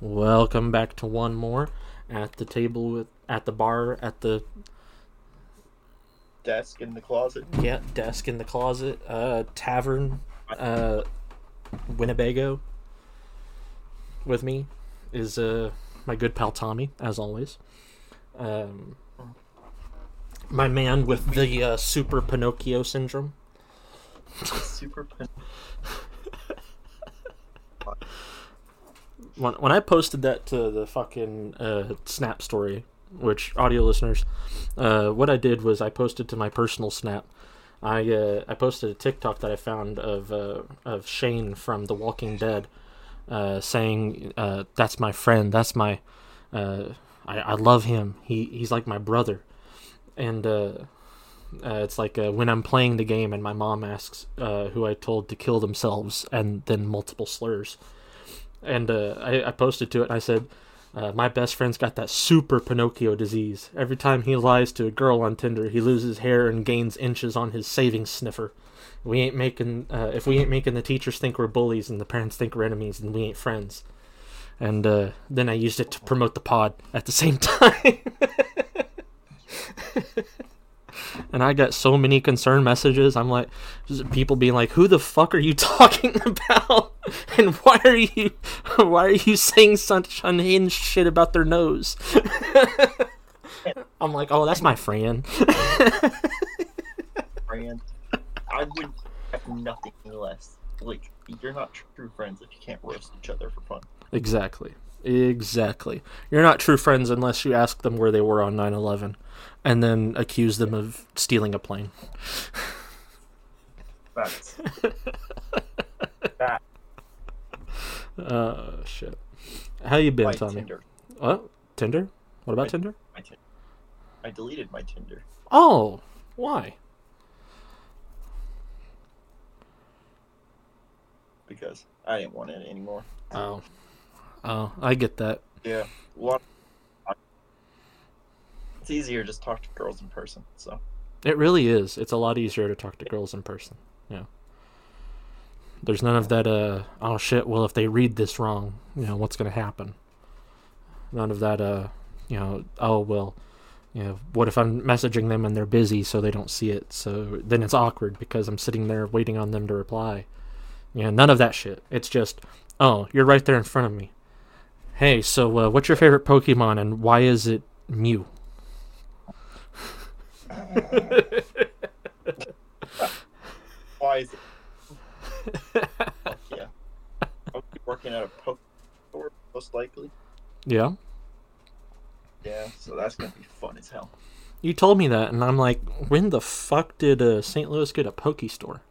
Welcome back to one more at the table with at the bar at the Desk in the closet. yeah desk in the closet uh tavern uh Winnebago. With me is uh my good pal Tommy as always. Um, my man with the uh, super Pinocchio syndrome. Super. Pin- when when I posted that to the fucking uh, Snap story, which audio listeners, uh, what I did was I posted to my personal Snap. I uh, I posted a TikTok that I found of uh, of Shane from The Walking Dead, uh, saying uh, that's my friend, that's my, I I love him. He he's like my brother, and. Uh, it's like uh, when I'm playing the game and my mom asks uh, who I told to kill themselves, and then multiple slurs and uh, I, I posted to it and I said, uh, "My best friend's got that super Pinocchio disease. Every time he lies to a girl on Tinder, he loses hair and gains inches on his savings sniffer. We ain't making uh, if we ain't making the teachers think we're bullies and the parents think we're enemies, and we ain't friends." And uh, then I used it to promote the pod at the same time. And I got so many concern messages. I'm like, people being like, "Who the fuck are you talking about? And why are you, why are you saying such unhinged shit about their nose?" I'm like, "Oh, that's my friend." friend. I would have nothing less. Like, you're not true friends if you can't roast each other for fun. exactly, exactly. You're not true friends unless you ask them where they were on 9/11, and then accuse them of stealing a plane. That's that. Uh, shit. How you been, My Tommy? Tinder. What? Tinder? What about My- Tinder? My Tinder. I deleted my Tinder. Oh, why? because I didn't want it anymore. Oh, oh, I get that. Yeah, what? It's easier just talk to girls in person. So It really is. It's a lot easier to talk to girls in person. Yeah. There's none of that. Uh, oh shit. Well, if they read this wrong, you know what's gonna happen. None of that. Uh, you know. Oh well. You know, what if I'm messaging them and they're busy, so they don't see it? So then it's awkward because I'm sitting there waiting on them to reply. You know, none of that shit. It's just, oh, you're right there in front of me. Hey, so uh, what's your favorite Pokemon and why is it Mew? why is it? Fuck yeah, I'll be working at a poke store most likely. Yeah. Yeah, so that's gonna be fun as hell. You told me that, and I'm like, when the fuck did uh, St. Louis get a Poke store?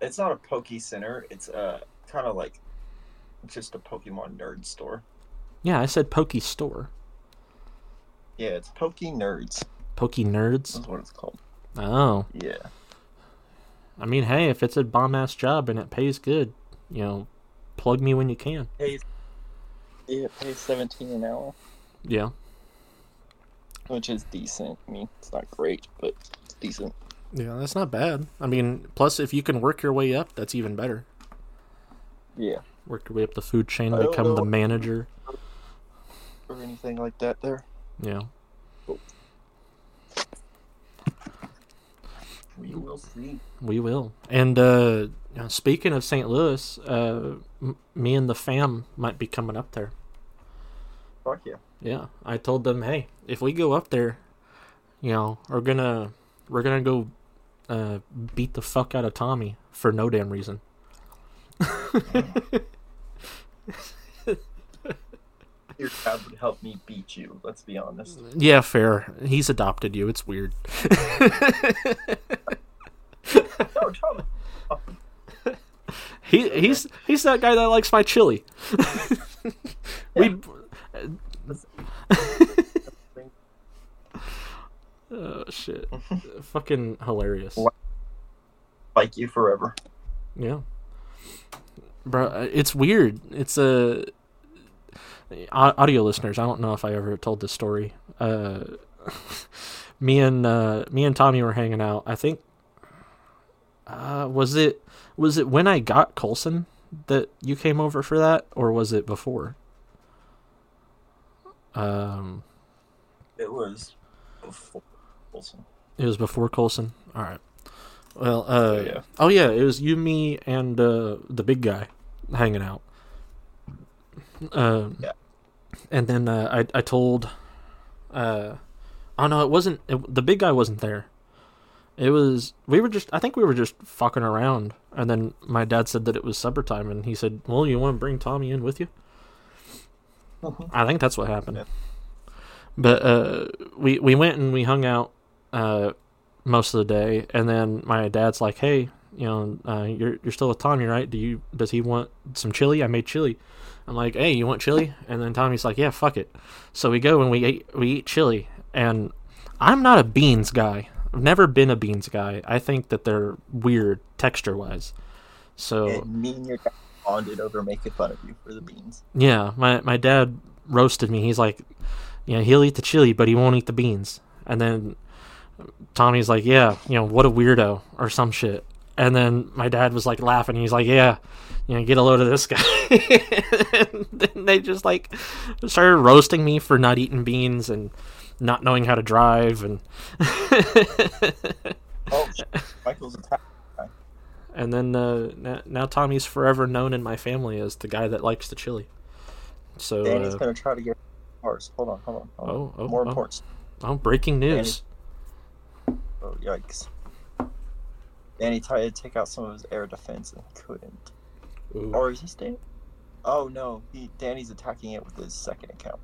It's not a Poke Center. It's uh kind of like just a Pokemon nerd store. Yeah, I said Poke store. Yeah, it's Poke Nerds. Poke nerds. That's what it's called. Oh, Yeah. I mean, hey, if it's a bomb ass job and it pays good, you know, plug me when you can. Pays. Yeah, it pays seventeen an hour, Yeah. which is decent. I mean, it's not great, but it's decent. Yeah, that's not bad. I mean, plus if you can work your way up, that's even better. Yeah. Work your way up the food chain, I don't become the manager. Or anything like that. There. Yeah. We will see. We will. And uh, speaking of St. Louis, uh, m- me and the fam might be coming up there. Fuck yeah. Yeah, I told them, hey, if we go up there, you know, we're gonna we're gonna go uh, beat the fuck out of Tommy for no damn reason. Your dad would help me beat you. Let's be honest. Yeah, fair. He's adopted you. It's weird. No, Tom. He he's he's that guy that likes my chili. we. oh shit! Fucking hilarious. Like you forever. Yeah. Bro, it's weird. It's a audio listeners. I don't know if I ever told this story. Uh, me and uh, me and Tommy were hanging out. I think uh, was it was it when I got Colson that you came over for that, or was it before? Um, It was before Wilson. it was before Colson. All right. Well, uh, yeah. oh yeah, it was you, me, and uh, the big guy hanging out. Um, Yeah. And then uh, I I told, uh, oh no, it wasn't. It, the big guy wasn't there. It was we were just I think we were just fucking around, and then my dad said that it was supper time, and he said, "Well, you want to bring Tommy in with you?" I think that's what happened. Yeah. But uh, we we went and we hung out uh, most of the day, and then my dad's like, "Hey, you know, uh, you're you're still with Tommy, right? Do you does he want some chili? I made chili." I'm like, "Hey, you want chili?" And then Tommy's like, "Yeah, fuck it." So we go and we eat we eat chili, and I'm not a beans guy. I've never been a beans guy. I think that they're weird texture wise. So And me and your dad bonded over making fun of you for the beans. yeah, my my dad roasted me. He's like, you know, he'll eat the chili, but he won't eat the beans. And then Tommy's like, yeah, you know, what a weirdo or some shit. And then my dad was like laughing. He's like, yeah, you know, get a load of this guy. and then they just like started roasting me for not eating beans and not knowing how to drive and Oh, Michael's attack. and then uh, now, Tommy's forever known in my family as the guy that likes the chili. So Danny's uh, gonna try to get ours. Hold on, hold on. Hold on. Oh, oh, More oh. important. oh, breaking news. Oh, yikes. Danny tried to take out some of his air defense and couldn't. Ooh. Or is he staying? Oh no, he Danny's attacking it with his second account.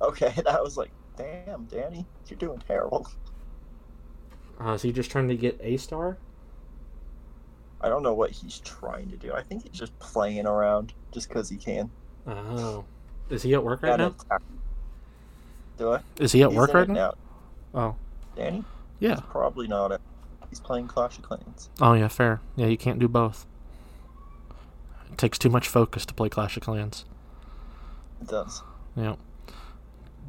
Okay, that was like, damn, Danny, you're doing terrible. Uh, is he just trying to get a star? I don't know what he's trying to do. I think he's just playing around just because he can. Oh, is he at work right now? attack. Do I? Is he at He's work right it now? Oh, Danny? yeah. Probably not. At, he's playing Clash of Clans. Oh, yeah. Fair. Yeah, you can't do both. It takes too much focus to play Clash of Clans. It does. Yeah.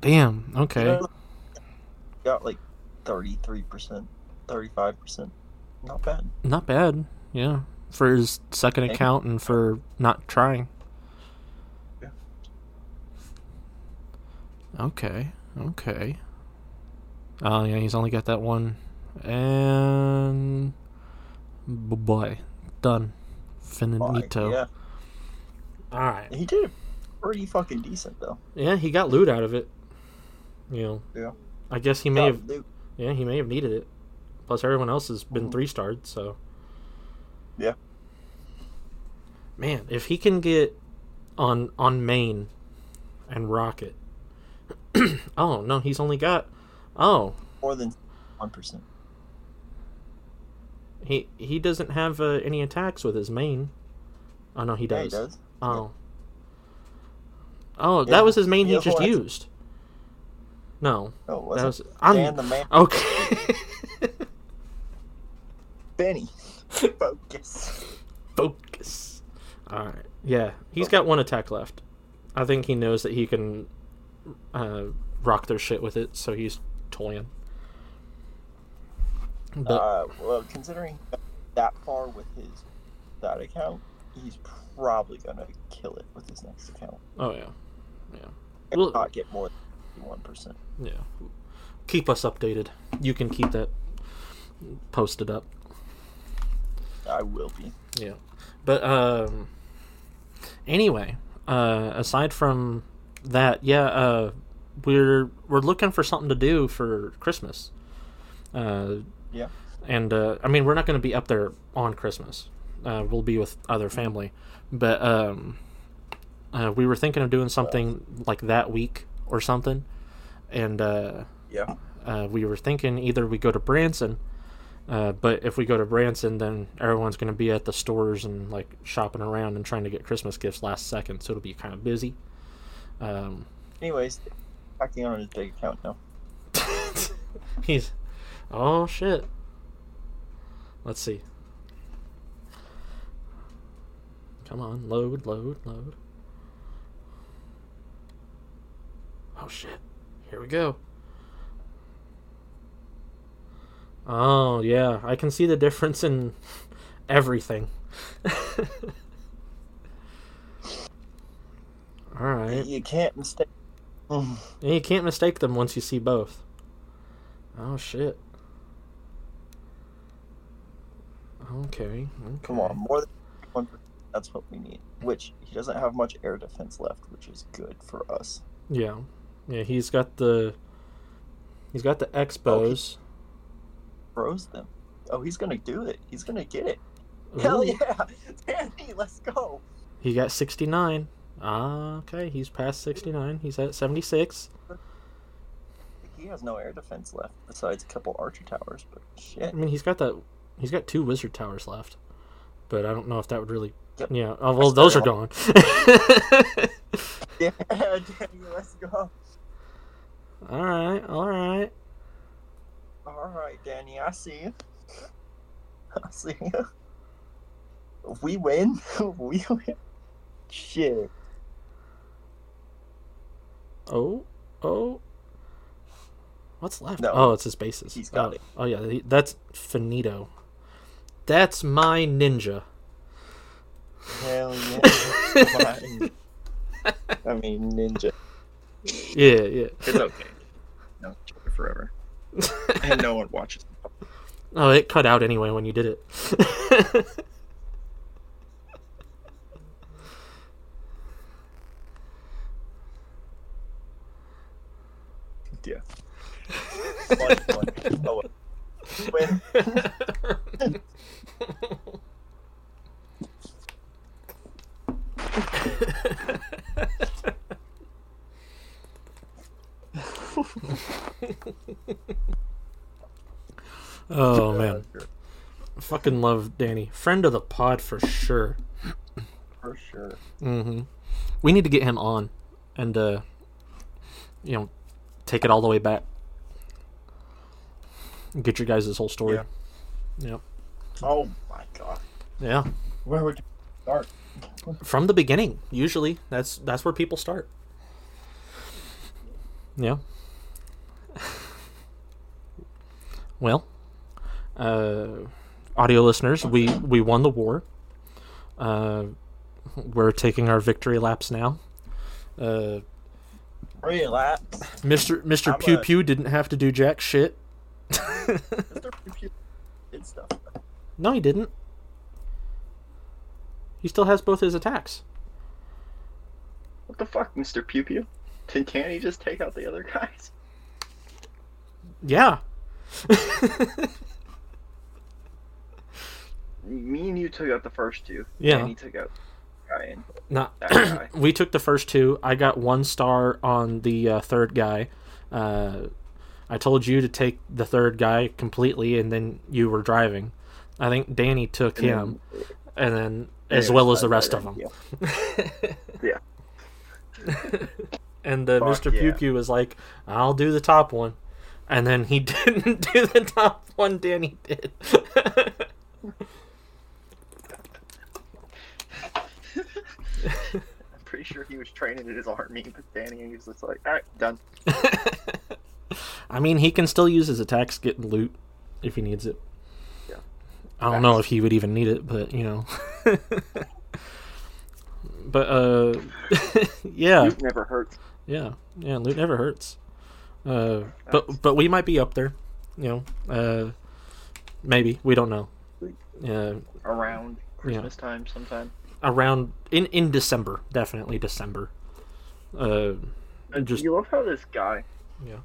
Damn. Okay. You know, got like 33%, 35%. Not bad. Not bad. Yeah. For his second Thank you. account and for not trying. Yeah. Okay. Okay. Oh yeah, he's only got that one. And b- boy, done. Finito. Yeah, All right. he did pretty fucking decent though. Yeah, he got loot out of it. You know. Yeah. I guess he may have. loot. Yeah, he may have needed it. Plus, everyone else has been Mhm. three starred, so. Yeah. Man, if he can get on on main and rocket. oh no, he's only got. Oh, More than 1%. He he doesn't have uh, any attacks with his main. Oh no, he Yeah, does. he does. Oh. Oh, Yeah, that was his main he he just used. No, Oh, was that was. I'm Dan the man. okay. Benny. Focus. Focus. All right. Yeah, he's got one attack left. I think he knows that he can uh, rock their shit with it, so he's toying. But uh, well, considering that far with his that account, he's probably gonna kill it with his next account. oh yeah, If Well- not get more than one percent. yeah. Keep us updated. You can keep that posted up. I will be. Yeah. But um anyway, uh aside from that, yeah, uh we're we're looking for something to do for Christmas. Uh Yeah. and uh I mean, we're not going to be up there on Christmas. Uh we'll be with other family. But um uh, we were thinking of doing something like that week or something. And uh Yeah. uh, we were thinking either we go to Branson, uh, but if we go to Branson, then everyone's going to be at the stores and like shopping around and trying to get Christmas gifts last second, so it'll be kind of busy. Um, Anyways, acting on his big account now. he's, oh shit. Let's see. Come on, load, load, load. Oh shit. Here we go. Oh, yeah. I can see the difference in everything. All right. You can't mistake. Mm. And you can't mistake them once you see both. Oh shit. Okay. okay. Come on, more than one. That's what we need. Which he doesn't have much air defense left, which is good for us. Yeah. Yeah, he's got the He's got the X-Bows. Froze them. Oh, he's gonna do it. He's gonna get it. Hell yeah, Danny, let's go. He got 69. Ah, okay. He's past 69. He's at 76. He has no air defense left besides a couple archer towers, but shit. I mean, he's got that. He's got two wizard towers left, but I don't know if that would really. Yep. Yeah. Oh well, those are gone. Yeah, Danny, let's go. all right. All right. All right, Danny, I see you. I see you. If we win, we win. Shit. Oh. Oh. What's left? No. Oh, it's his bases. He's got oh. it. Oh yeah, that's finito. That's my ninja. Hell yeah. Fine. I mean, ninja. Yeah, yeah. It's okay. No, forever. And no one watches. Oh, it cut out anyway when you did it. Yeah. Fun, fun. Oh, well. Oh man, fucking love Danny. Friend of the pod for sure. For sure. hmm We need to get him on, and uh, you know, take it all the way back. Get your guys' whole story. Yeah. Yep. Oh my god. Yeah. Where would you start? From the beginning, usually that's that's where people start. Yeah. Well, uh, audio listeners, we we won the war. Uh, we're taking our victory laps now. Uh, Relax. Mr. Mr. Pew Pew didn't have to do jack shit. Mr. Pew Pew did stuff. No, he didn't. He still has both his attacks. What the fuck, Mr. Pew Pew? Can Tanny just take out the other guys? Yeah. Me and you took out the first two. Yeah. Tanny took out Ryan. Not That guy. we took the first two. I got one star on the uh, third guy. Uh, I told you to take the third guy completely, and then you were driving. I think Danny took And him, and then Yeah, as well as the rest of them. Yeah. and uh, Fuck Mr. Pew yeah. Pew was like, "I'll do the top one," and then he didn't do the top one. Danny did. I'm pretty sure he was training in his army but Danny, he was just like, "All right, done." I mean, he can still use his attacks, get loot if he needs it. Yeah. I don't know if he would even need it, but you know. but uh, yeah, loot never hurts. yeah, yeah. Loot never hurts. Uh, but but we might be up there. You know, uh, maybe we don't know. Yeah, Around Christmas time, sometime. around in in December, definitely December. Uh, And just You love how this guy Yeah.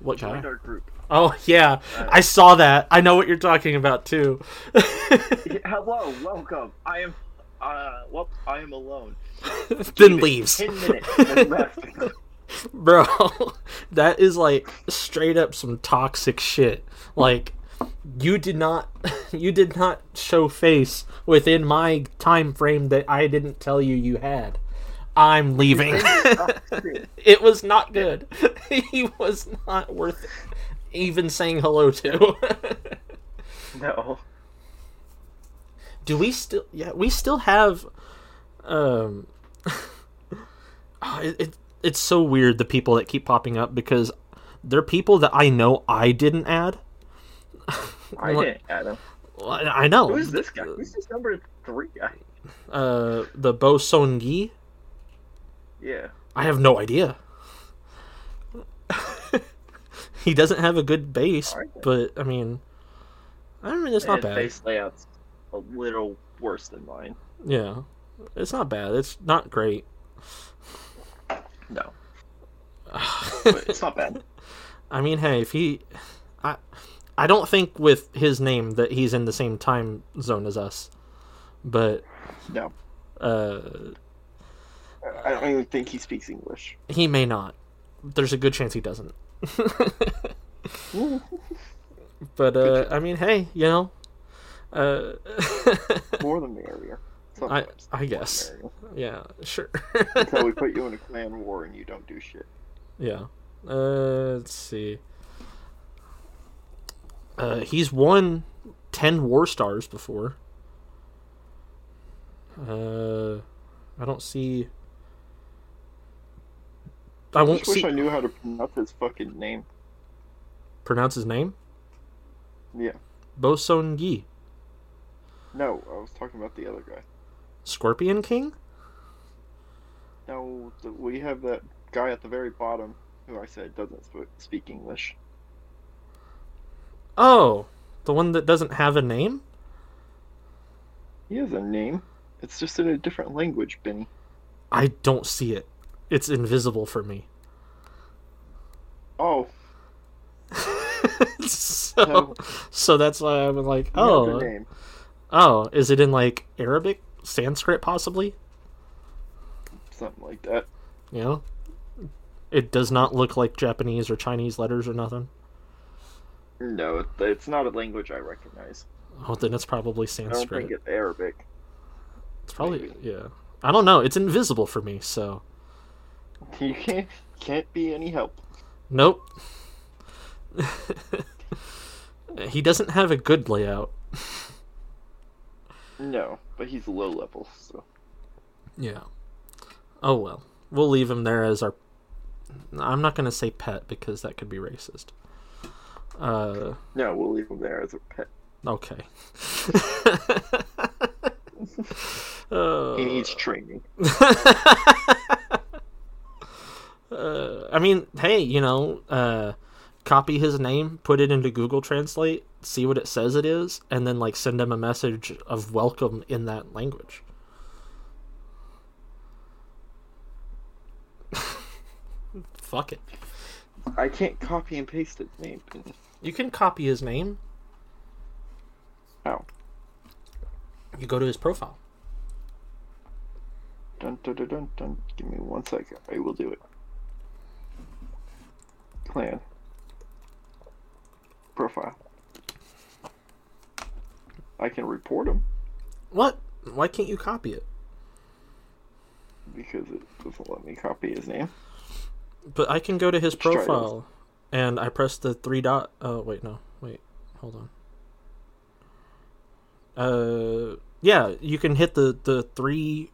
what guy? joined our group. Oh yeah, Uh, I saw that. I know what you're talking about too. Hello, welcome. I am. Uh, well, I am alone. then Keep leaves. Ten minutes. left. Bro, that is like straight up some toxic shit. Like you did not you did not show face within my time frame that I didn't tell you you had. I'm leaving. it was not good. he was not worth even saying hello to. no. Do we still yeah, we still have um oh, it, it it's so weird the people that keep popping up because they're people that I know I didn't add. I didn't, Adam. Well, I know. Who's this guy? Who's this number three guy? Uh, the Bo Song Yi. Yeah. I have no idea. He doesn't have a good base, Alright. but I mean, I mean it's not bad. Base layout's a little worse than mine. Yeah, it's not bad. It's not great. No, but it's not bad. I mean, hey, if he, I, I don't think with his name that he's in the same time zone as us, but No, uh, I don't even think he speaks English. he may not. There's a good chance he doesn't. but uh, I mean, hey, you know, uh, More than the merrier. I I guess, yeah, sure, Until we put you in a clan war and you don't do shit. yeah. Uh, let's see. Uh, he's won ten war stars before. Uh, I don't see. I I won't just wish see. I knew how to pronounce his fucking name. Pronounce his name. Yeah. Boson Yi, No, I was talking about the other guy. Scorpion King. No, we have that guy at the very bottom who I said doesn't speak English. Oh, the one that doesn't have a name. He has a name. It's just in a different language, Benny. I don't see it. It's invisible for me. Oh, so, so that's why I'm like, he has a oh, name. oh, is it in like Arabic, Sanskrit, possibly? Something like that. You know, it does not look like Japanese or Chinese letters or nothing. No, it's not a language I recognize. Oh, then it's probably I don't Sanskrit. think it's Arabic. it's probably maybe. yeah. I don't know. It's invisible for me, so You can't can't be any help. nope. he doesn't have a good layout. No, but he's low level, so Yeah. Oh well. We'll leave him there as our. I'm not gonna say pet because that could be racist. Uh. no, we'll leave him there as a pet. Okay. uh, He needs training. Uh, I mean, hey, you know, uh, copy his name, put it into Google Translate, see what it says it is, and then like send him a message of welcome in that language. Fuck it. I can't copy and paste his name. You can copy his name. How? You go to his profile. Dun, dun, dun, dun, dun. Give me one second. I will do it. Clan. Profile. I can report him What? Why can't you copy it? because it doesn't let me copy his name. But I can go to his Let's profile and I press the three dot. Oh wait, no, wait, hold on. Uh, yeah, you can hit the the three,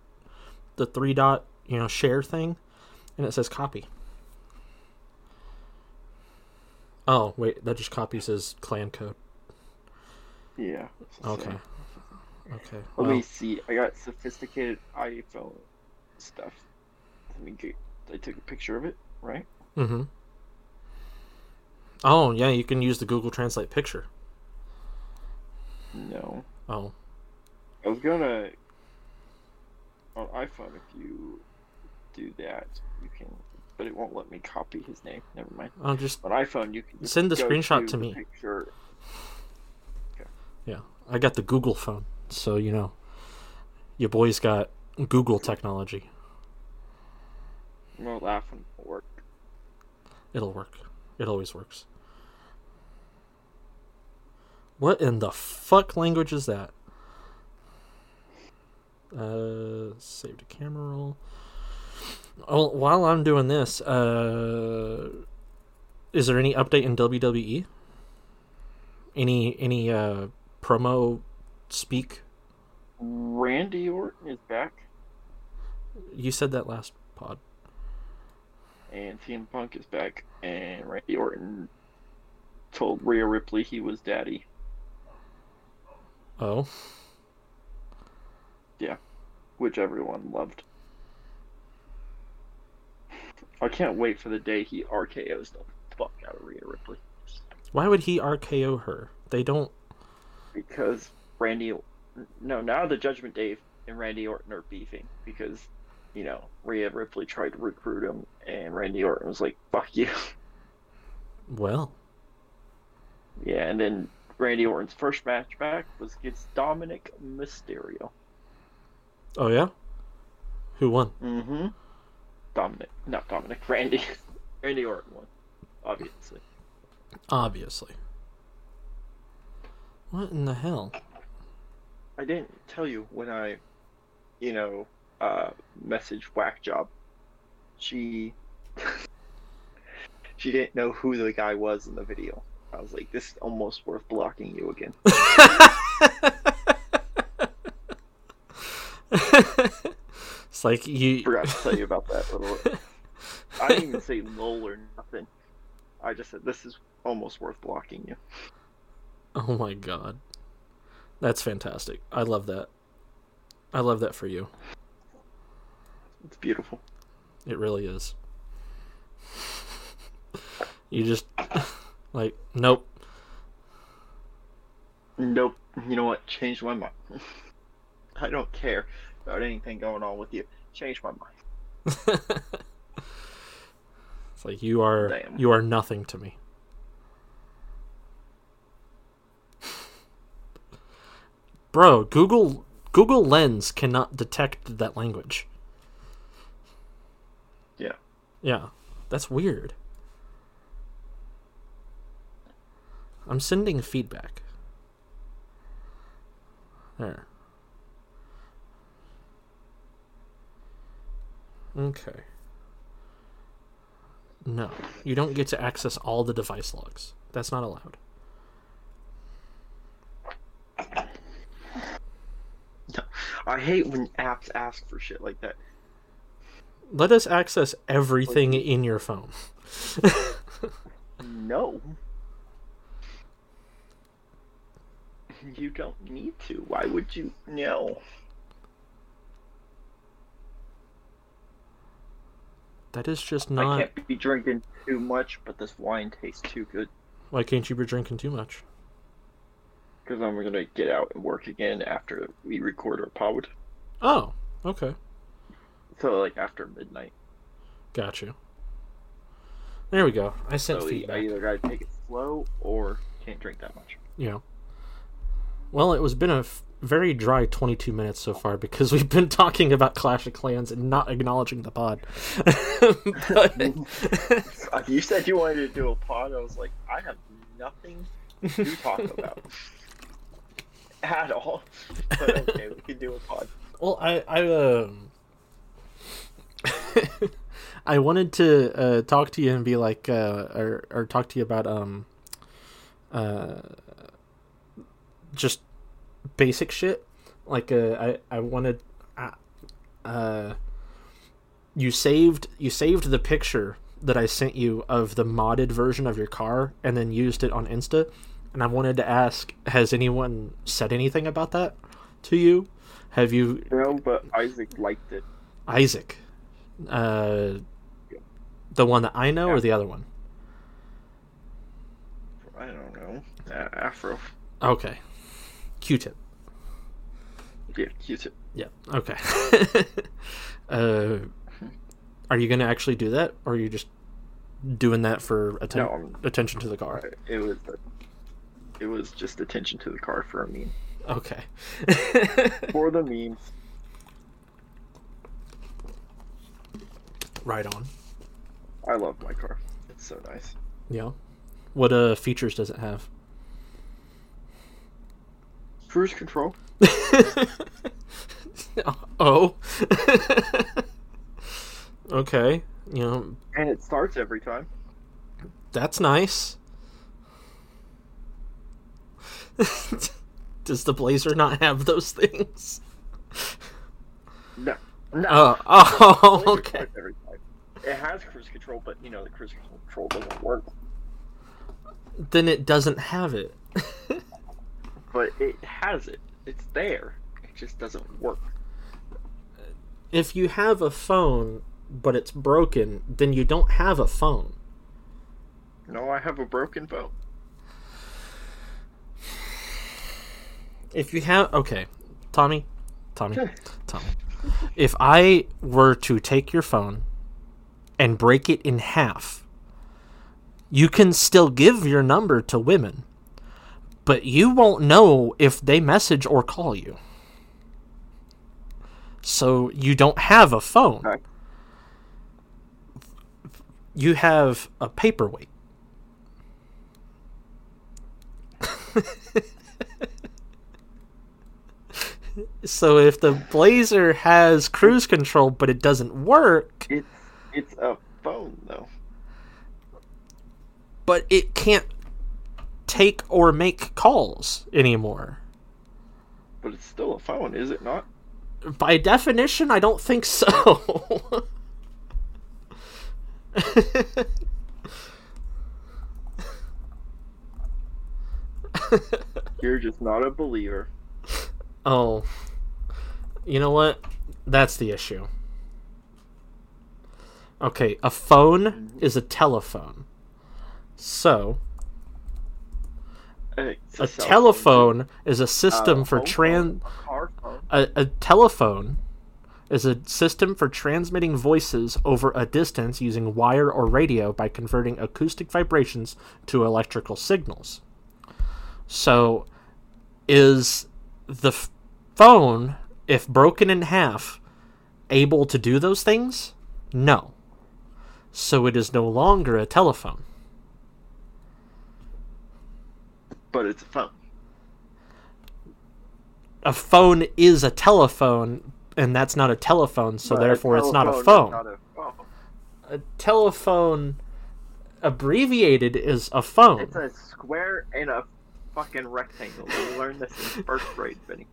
the three dot, you know, share thing, and it says copy. Oh wait, that just copies his clan code. Yeah. Okay. same. Okay. Let well, me see. I got sophisticated iPhone stuff. Let me get. I took a picture of it, right? Mm-hmm. Oh yeah, you can use the Google Translate picture. No. Oh, I was gonna. On iPhone, if you do that, you can. But it won't let me copy his name. Never mind. I'll just On iPhone, you can Send the screenshot to to me. Picture. Yeah, I got the Google phone, so you know, your boy's got Google technology. No, one won't work. It'll work. It always works. What in the fuck language is that? Uh, save to camera roll. Oh, while I'm doing this, uh, is there any update in WWE? Any any uh promo speak? Randy Orton is back, You said that last pod. and CM Punk is back, and Randy Orton told Rhea Ripley he was daddy. Oh, Yeah, which everyone loved. I can't wait for the day he RKO's the fuck out of Rhea Ripley. Why would he RKO her? They don't. Because Randy, no, now the Judgment Day and Randy Orton are beefing because, you know, Rhea Ripley tried to recruit him, and Randy Orton was like, "Fuck you." Well, Yeah, and then Randy Orton's first match back was against Dominik Mysterio. oh yeah. Who won? Mm-hmm. Dominik, not Dominik, Randy. Randy Orton won, obviously. Obviously. What in the hell? I didn't tell you when I, you know, uh, messaged Whack Job. She, she didn't know who the guy was in the video. I was like, this is almost worth blocking you again. it's like you. Forgot to tell you about that little. I didn't even say lol or nothing. I just said this is almost worth blocking you. Oh my god. That's fantastic. I love that. I love that for you. It's beautiful. It really is. You just like nope. Nope. You know what? Changed my mind. I don't care about anything going on with you. Changed my mind. it's like you are Damn. you are nothing to me. Bro, Google Google Lens cannot detect that language. Yeah. Yeah. That's weird. I'm sending feedback. There. Okay. No, you don't get to access all the device logs. That's not allowed. I hate when apps ask for shit like that. Let us access everything in your phone. No. You don't need to. Why would you? No. That is just not. I can't be drinking too much, but this wine tastes too good. Why can't you be drinking too much? Because I'm gonna get out and work again after we record our pod. Oh, okay. So like after midnight. Got you. There we go. I sent So I either gotta take it slow or can't drink that much. Yeah. Well, it was been a f- very dry 22 minutes so far because we've been talking about Clash of Clans and not acknowledging the pod. but, Uh, You said you wanted to do a pod. I was like, I have nothing to talk about at all. But okay, we can do a pod. well, I I um I wanted to uh, talk to you and be like uh, or or talk to you about um uh just basic shit. Like uh, I I wanted uh, uh you saved you saved the picture that I sent you of the modded version of your car and then used it on Insta. And I wanted to ask, has anyone said anything about that to you? Have you No, but Isaac liked it. Isaac? Uh, the one that I know, or the other one? I don't know. Uh, Afro. Okay, Q-tip. Yeah, Q-tip. Yeah. Okay. uh, are you gonna actually do that, or are you just doing that for atten- No, attention to the car? It was. It was just attention to the car for a meme. Okay. For the memes. right on. I love my car. It's so nice. Yeah. What uh features does it have? Cruise control. oh. okay. You know, And it starts every time. that's nice. Does the Blazer not have those things? No. No. Oh, oh okay. starts every time. It has cruise control, but you know the cruise control doesn't work. Then it doesn't have it. But it has it. It's there. It just doesn't work. if you have a phone but it's broken, then you don't have a phone. No, I have a broken phone. If you have okay, Tommy, Tommy, Tommy. If I were to take your phone and break it in half, you can still give your number to women, but you won't know if they message or call you. So you don't have a phone. Okay. You have a paperweight. so if the Blazer has cruise control but it doesn't work, It's it's a phone though. but it can't take or make calls anymore. But it's still a phone, is it not? By definition, I don't think so. You're just not a believer. oh. You know what? That's the issue. Okay, a phone mm-hmm. is a telephone. So, A cell phone, telephone is a system Uh, for home tran phone, a a, a telephone is a system for transmitting voices over a distance using wire or radio by converting acoustic vibrations to electrical signals. So, is the f- phone, if broken in half, able to do those things? No. So it is no longer a telephone. But it's a phone. A phone is a telephone, and that's not a telephone, so But therefore it's not a phone. not a phone. a telephone abbreviated is a phone. It's a square and a fucking rectangle. We learned this in first grade, Benny.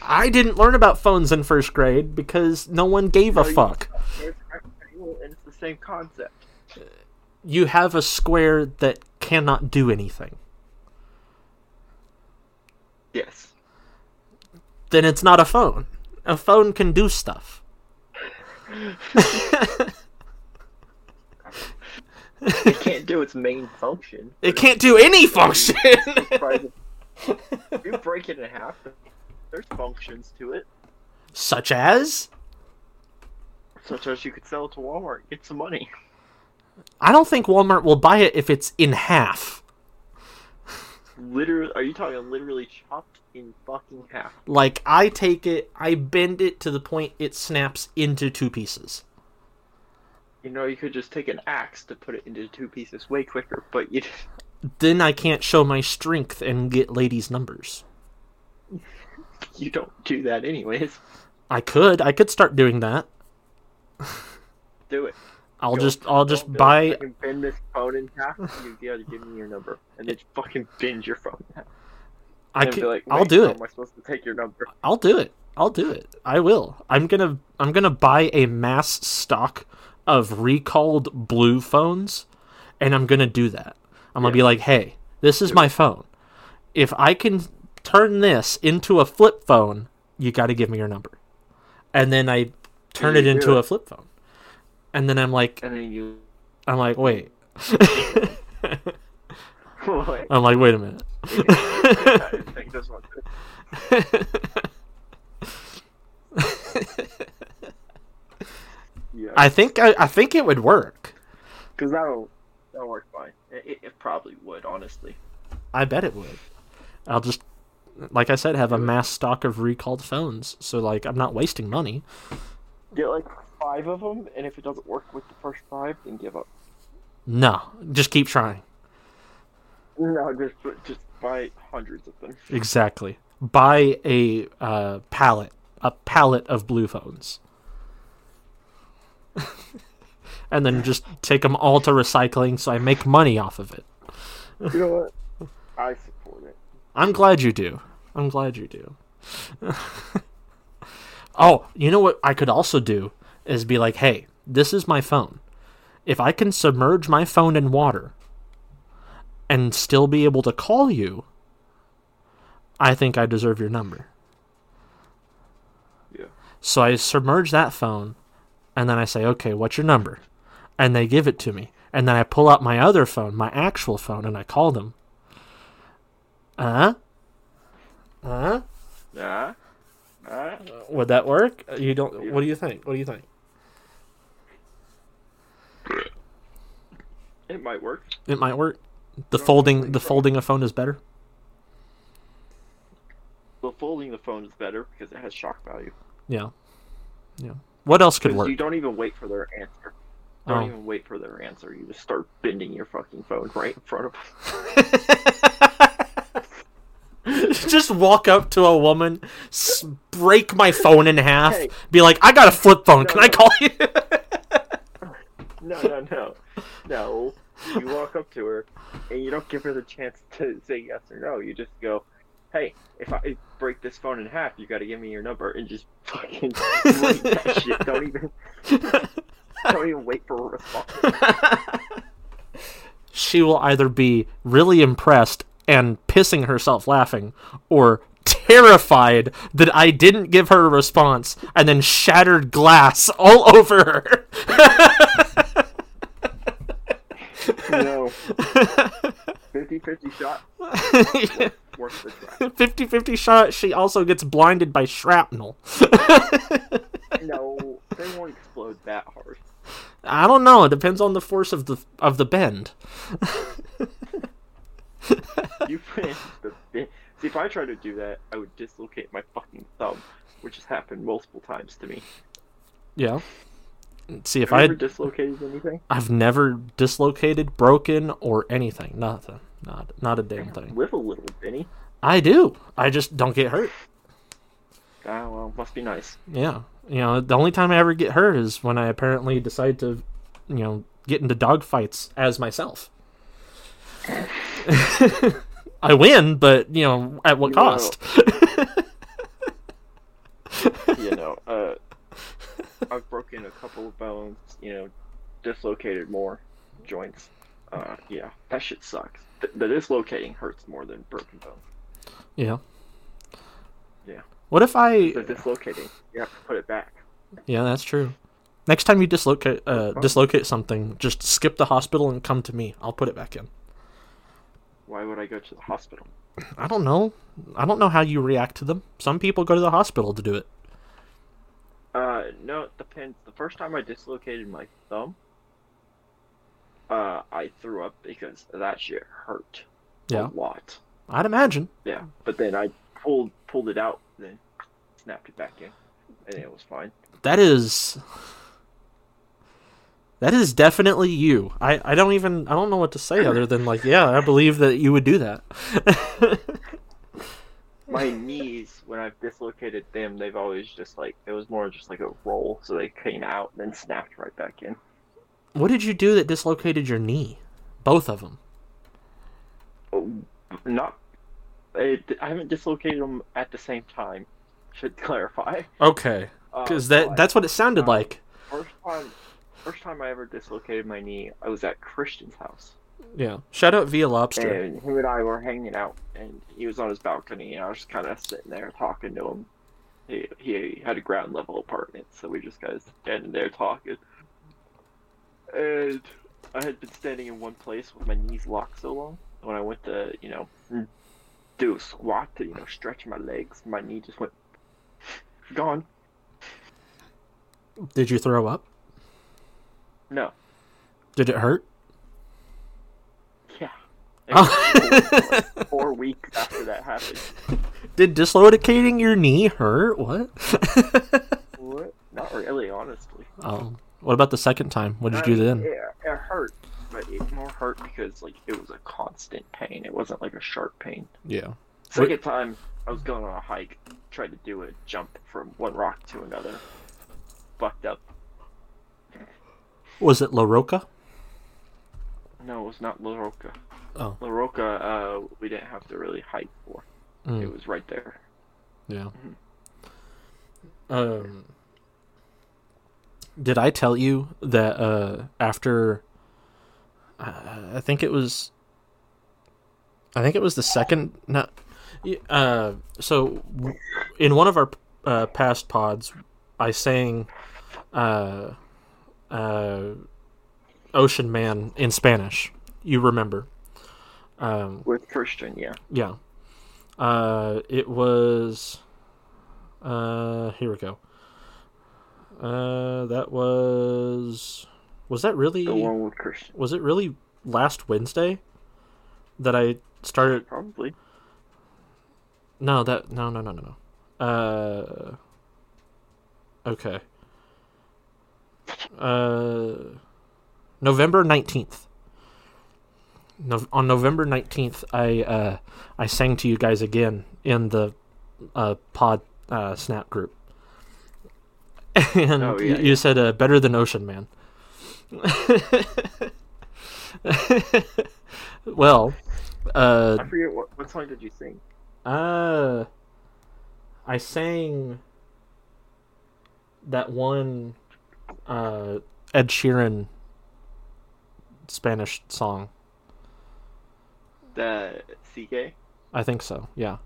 I didn't learn about phones in first grade because no one gave a No, fuck. A rectangle and it's the same concept. You have a square that cannot do anything. Yes. Then it's not a phone. A phone can do stuff. It can't do its main function. It can't do any function. You break it in half, there's functions to it, Such as such as you could sell it to Walmart, get some money. I don't think Walmart will buy it if it's in half. Literally, are you talking literally chopped in fucking half? Like I take it, I bend it to the point it snaps into two pieces. You know, you could just take an axe to put it into two pieces way quicker, but you Then I can't show my strength and get ladies' numbers. you don't do that anyways. I could. I could start doing that. Do it. I'll just I'll just buy Fucking bend this phone in half. You gotta give me your number, and then fucking bend your phone. half. I can, like, I'll do it. Am I supposed to take your number? I'll do it. I'll do it. I will. I'm going to I'm to buy a mass stock of recalled blue phones and I'm going to do that. I'm going to be like, "Hey, this is my phone. If I can turn this into a flip phone, you got to give me your number." And then I turn it into it. a flip phone. And then I'm like And then you. I'm like, "Wait." I'm like, "Wait a minute." I think this one. Yeah, I think I, I think it would work. because that'll that'll work fine. It, it, it probably would, honestly. I bet it would. I'll just, like I said, have a mass stock of recalled phones. So like, I'm not wasting money. Get like five of them, and if it doesn't work with the first five, then give up. No, just keep trying. No, just just buy hundreds of them. Exactly. Buy a uh, pallet, a pallet of blue phones, and then just take them all to recycling, so I make money off of it. You know what? I support it. I'm glad you do. I'm glad you do. oh, you know what I could also do is be like, hey, this is my phone. If I can submerge my phone in water and still be able to call you, I think I deserve your number. Yeah. So I submerge that phone and then I say, "Okay, what's your number?" And they give it to me, and then I pull out my other phone, my actual phone, and I call them. Uh? Uh? Yeah. Uh, Would that work? You don't. What do you think? What do you think? It might work. It might work. The folding, the folding a phone is better. The folding the phone is better because it has shock value. Yeah, yeah. What else could work? You don't even wait for their answer. Don't Oh. even wait for their answer. You just start bending your fucking phone right in front of them. Just walk up to a woman, break my phone in half, Hey. be like, "I got a flip phone. Can No, I call you?" No, no, no, no. You walk up to her, and you don't give her the chance to say yes or no. You just go, "Hey, if I break this phone in half, you got to give me your number," and just fucking break that shit. Don't even, don't even wait for a response. she will either be really impressed and pissing herself laughing, or terrified that I didn't give her a response, and then shattered glass all over her. No. 50-50 shot. Worth the try. 50 50 shot, she also gets blinded by shrapnel. No, they won't explode that hard. I don't know. It depends on the force of the of the bend. You put the bit. See, if I tried to do that, I would dislocate my fucking thumb, which has happened multiple times to me. Yeah. See if I dislocated anything? I've never dislocated, broken, or anything. Nothing. Not not a damn thing. Live a little, Benny. I do. I just don't get hurt. Ah, well, must be nice. Yeah. You know, the only time I ever get hurt is when I apparently decide to, you know, get into dog fights as myself. I win, but you know, at what You cost? You know, uh, I've broken a couple of bones. You know, dislocated more joints. Uh, yeah, that shit sucks. The, the dislocating hurts more than broken bones. yeah. Yeah. What if I? The dislocating, you have to put it back. Yeah, that's true. Next time you dislocate uh, dislocate something, just skip the hospital and come to me. I'll put it back in. Why would I go to the hospital? I don't know. I don't know how you react to them. Some people go to the hospital to do it. Uh, no, it depends. The first time I dislocated my thumb, uh, I threw up because that shit hurt Yeah. a lot. I'd imagine. Yeah, but then I pulled pulled it out, then snapped it back in, and it was fine. That is That is definitely you. I, I don't even I don't know what to say other than like, yeah, I believe that you would do that. My knees, when I've dislocated them, they've always just like it was more just like a roll, so they came out and then snapped right back in. what did you do that dislocated your knee? Both of them. Oh, Not, I, I haven't dislocated them at the same time. Should clarify. Okay. Uh, Cuz that but- that's what it sounded uh, like. First time, first time I ever dislocated my knee, I was at Christian's house, Yeah. Shout out Via Lobster. and him and I were hanging out, and he was on his balcony, and I was just kind of sitting there talking to him. He he had a ground level apartment, so we just of standing there talking. And I had been standing in one place with my knees locked so long. When I went to you know do a squat to you know stretch my legs, my knee just went gone. Did you throw up? No, Did it hurt? Oh. four weeks after that happened. Did dislocating your knee hurt? What? What? Not really, honestly. oh. What about the second time? What did you do then? It, it hurt, but it more hurt because like it was a constant pain. It wasn't like a sharp pain. Yeah. Second time, I was going on a hike, tried to do a jump from one rock to another. Fucked up. Was it La Roca? No, it was not La Roca. Oh. La Roca, uh, we didn't have to really hike for. Mm. It was right there. Yeah. Um. Did I tell you that uh, after? Uh, I think it was. I think it was the second. No, uh, so w- in one of our uh, past pods, I sang. Uh, uh, Ocean Man in Spanish. You remember? Um, With Christian, yeah. yeah. Uh, it was. Uh, here we go. Uh, that was. Was that really? The one with Christian. Was it really last Wednesday that I started? Probably. No, that no no no no no. Uh. Okay. Uh. November nineteenth. No, on November nineteenth, I uh, I sang to you guys again in the uh, pod uh, snap group, and Oh, you, yeah, you yeah. said uh, better than Ocean Man. well, uh, I forget what what song did you sing? uh, I sang that one uh, Ed Sheeran Spanish song. The CK. I think so. Yeah,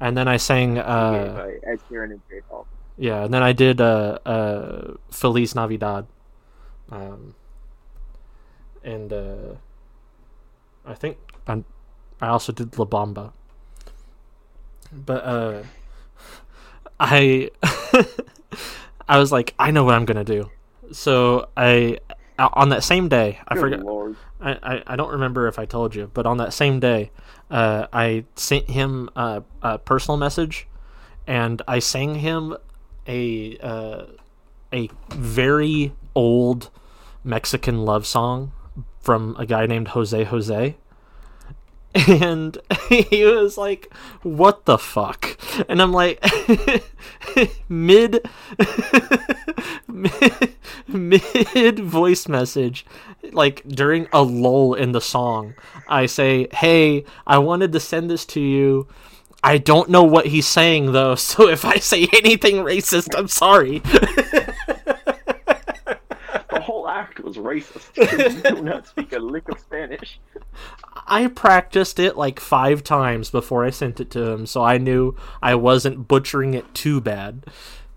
and then I sang. Uh, by Ed Sheeran and J Balvin. yeah, and then I did uh, uh, Feliz Navidad. Um, and uh, I think i I also did La Bamba. But uh, I I was like, I know what I'm gonna do. So I on that same day, I Good forgot. Lord. I, I, I don't remember if I told you, but on that same day, uh, I sent him a, a personal message, and I sang him a uh, a very old Mexican love song from a guy named Jose Jose. And he was like, "What the fuck?" And I'm like, mid, mid, voice message, like during a lull in the song, I say, "Hey, I wanted to send this to you. I don't know what he's saying though, so if I say anything racist, I'm sorry." Whole act was racist. you do not speak a lick of Spanish. I practiced it like five times before I sent it to him, so I knew I wasn't butchering it too bad.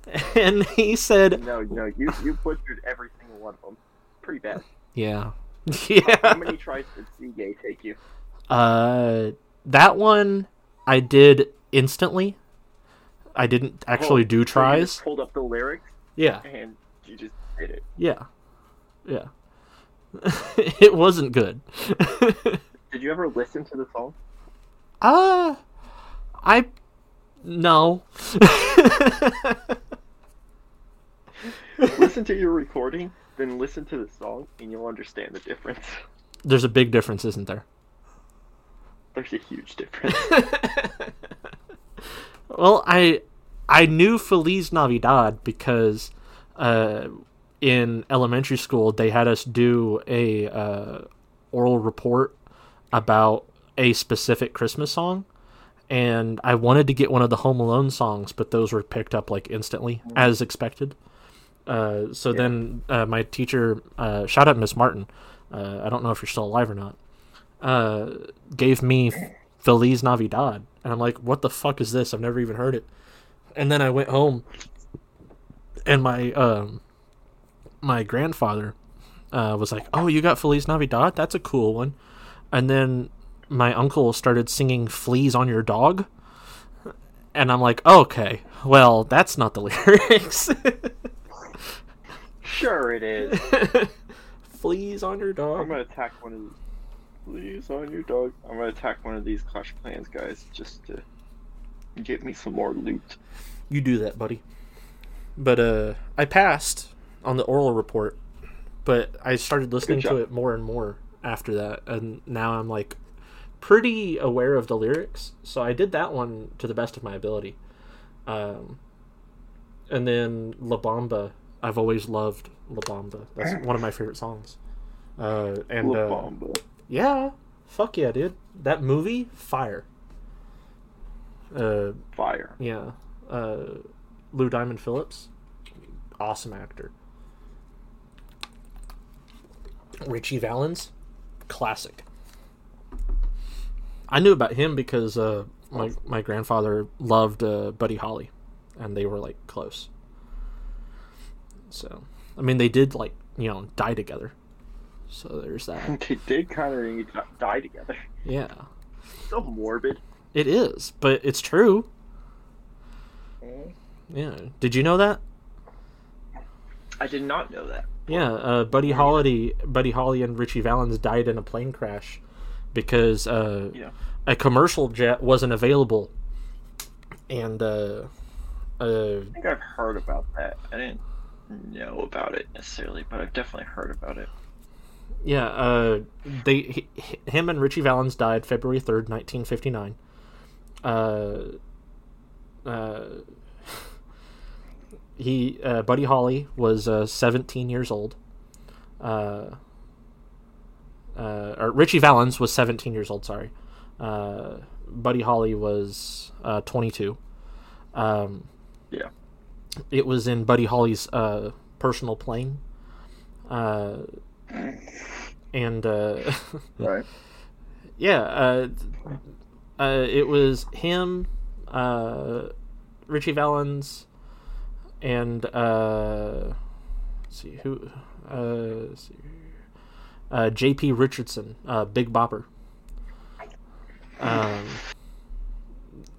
And he said, No, no, you you butchered every single one of them. Pretty bad. "Yeah, yeah. How yeah." many tries did Seagate take you? Uh, that one I did instantly. I didn't actually Oh, do so you tries. just pulled up the lyrics Yeah, and you just did it. yeah, yeah. it wasn't good. Did you ever listen to the song? uh, I no. listen to your recording, then listen to the song, and you'll understand the difference. There's a big difference, isn't there? There's a huge difference. Well, I I knew Feliz Navidad because uh, in elementary school they had us do a uh, oral report about a specific Christmas song, and I wanted to get one of the Home Alone songs, but those were picked up like instantly as expected. Uh, so then uh, my teacher, uh, shout out Miss Martin, uh, I don't know if you're still alive or not, uh, gave me Feliz Navidad. And I'm like, what the fuck is this? I've never even heard it. And then I went home and my um my grandfather uh, was like, "Oh, you got Feliz Navidad? That's a cool one." And then my uncle started singing "Fleas on Your Dog," and I'm like, "Okay, well, that's not the lyrics." sure it is. Fleas on your dog. I'm gonna attack one of these. Please on your dog. I'm gonna attack one of these Clash Clans guys just to get me some more loot. You do that, buddy. But uh, I passed on the oral report, but I started listening to it more and more after that, and now I'm like pretty aware of the lyrics. So I did that one to the best of my ability. Um, and then La Bamba, I've always loved La Bamba. That's one of my favorite songs. Uh, and La uh, yeah, fuck yeah, dude. That movie, fire. Uh, Fire. yeah. Uh, Lou Diamond Phillips, awesome actor. Richie Valens, classic. I knew about him because uh, my my grandfather loved uh, Buddy Holly, and they were like close. So, I mean, they did like you know die together. So there's that. They did kind of die together. Yeah, So morbid. it is, but it's true. Yeah. Did you know that? I did not know that. Yeah, uh, Buddy Holly, Buddy Holly, and Richie Valens died in a plane crash because uh, Yeah. a commercial jet wasn't available, and uh, uh, I think I've heard about that. I didn't know about it necessarily, but I've definitely heard about it. yeah, uh, they he, him and Richie Valens died February third, nineteen fifty nine. He uh, Buddy Holly was uh, seventeen years old. Uh, uh, or Richie Valens was seventeen years old. Sorry, uh, Buddy Holly was uh, twenty two. Um, Yeah. it was in Buddy Holly's uh, personal plane. Uh, and uh, Right. yeah, uh, uh, it was him, uh, Richie Valens, and uh, let's see who, uh, let's see, uh, J.P. Richardson, uh, Big Bopper. Um,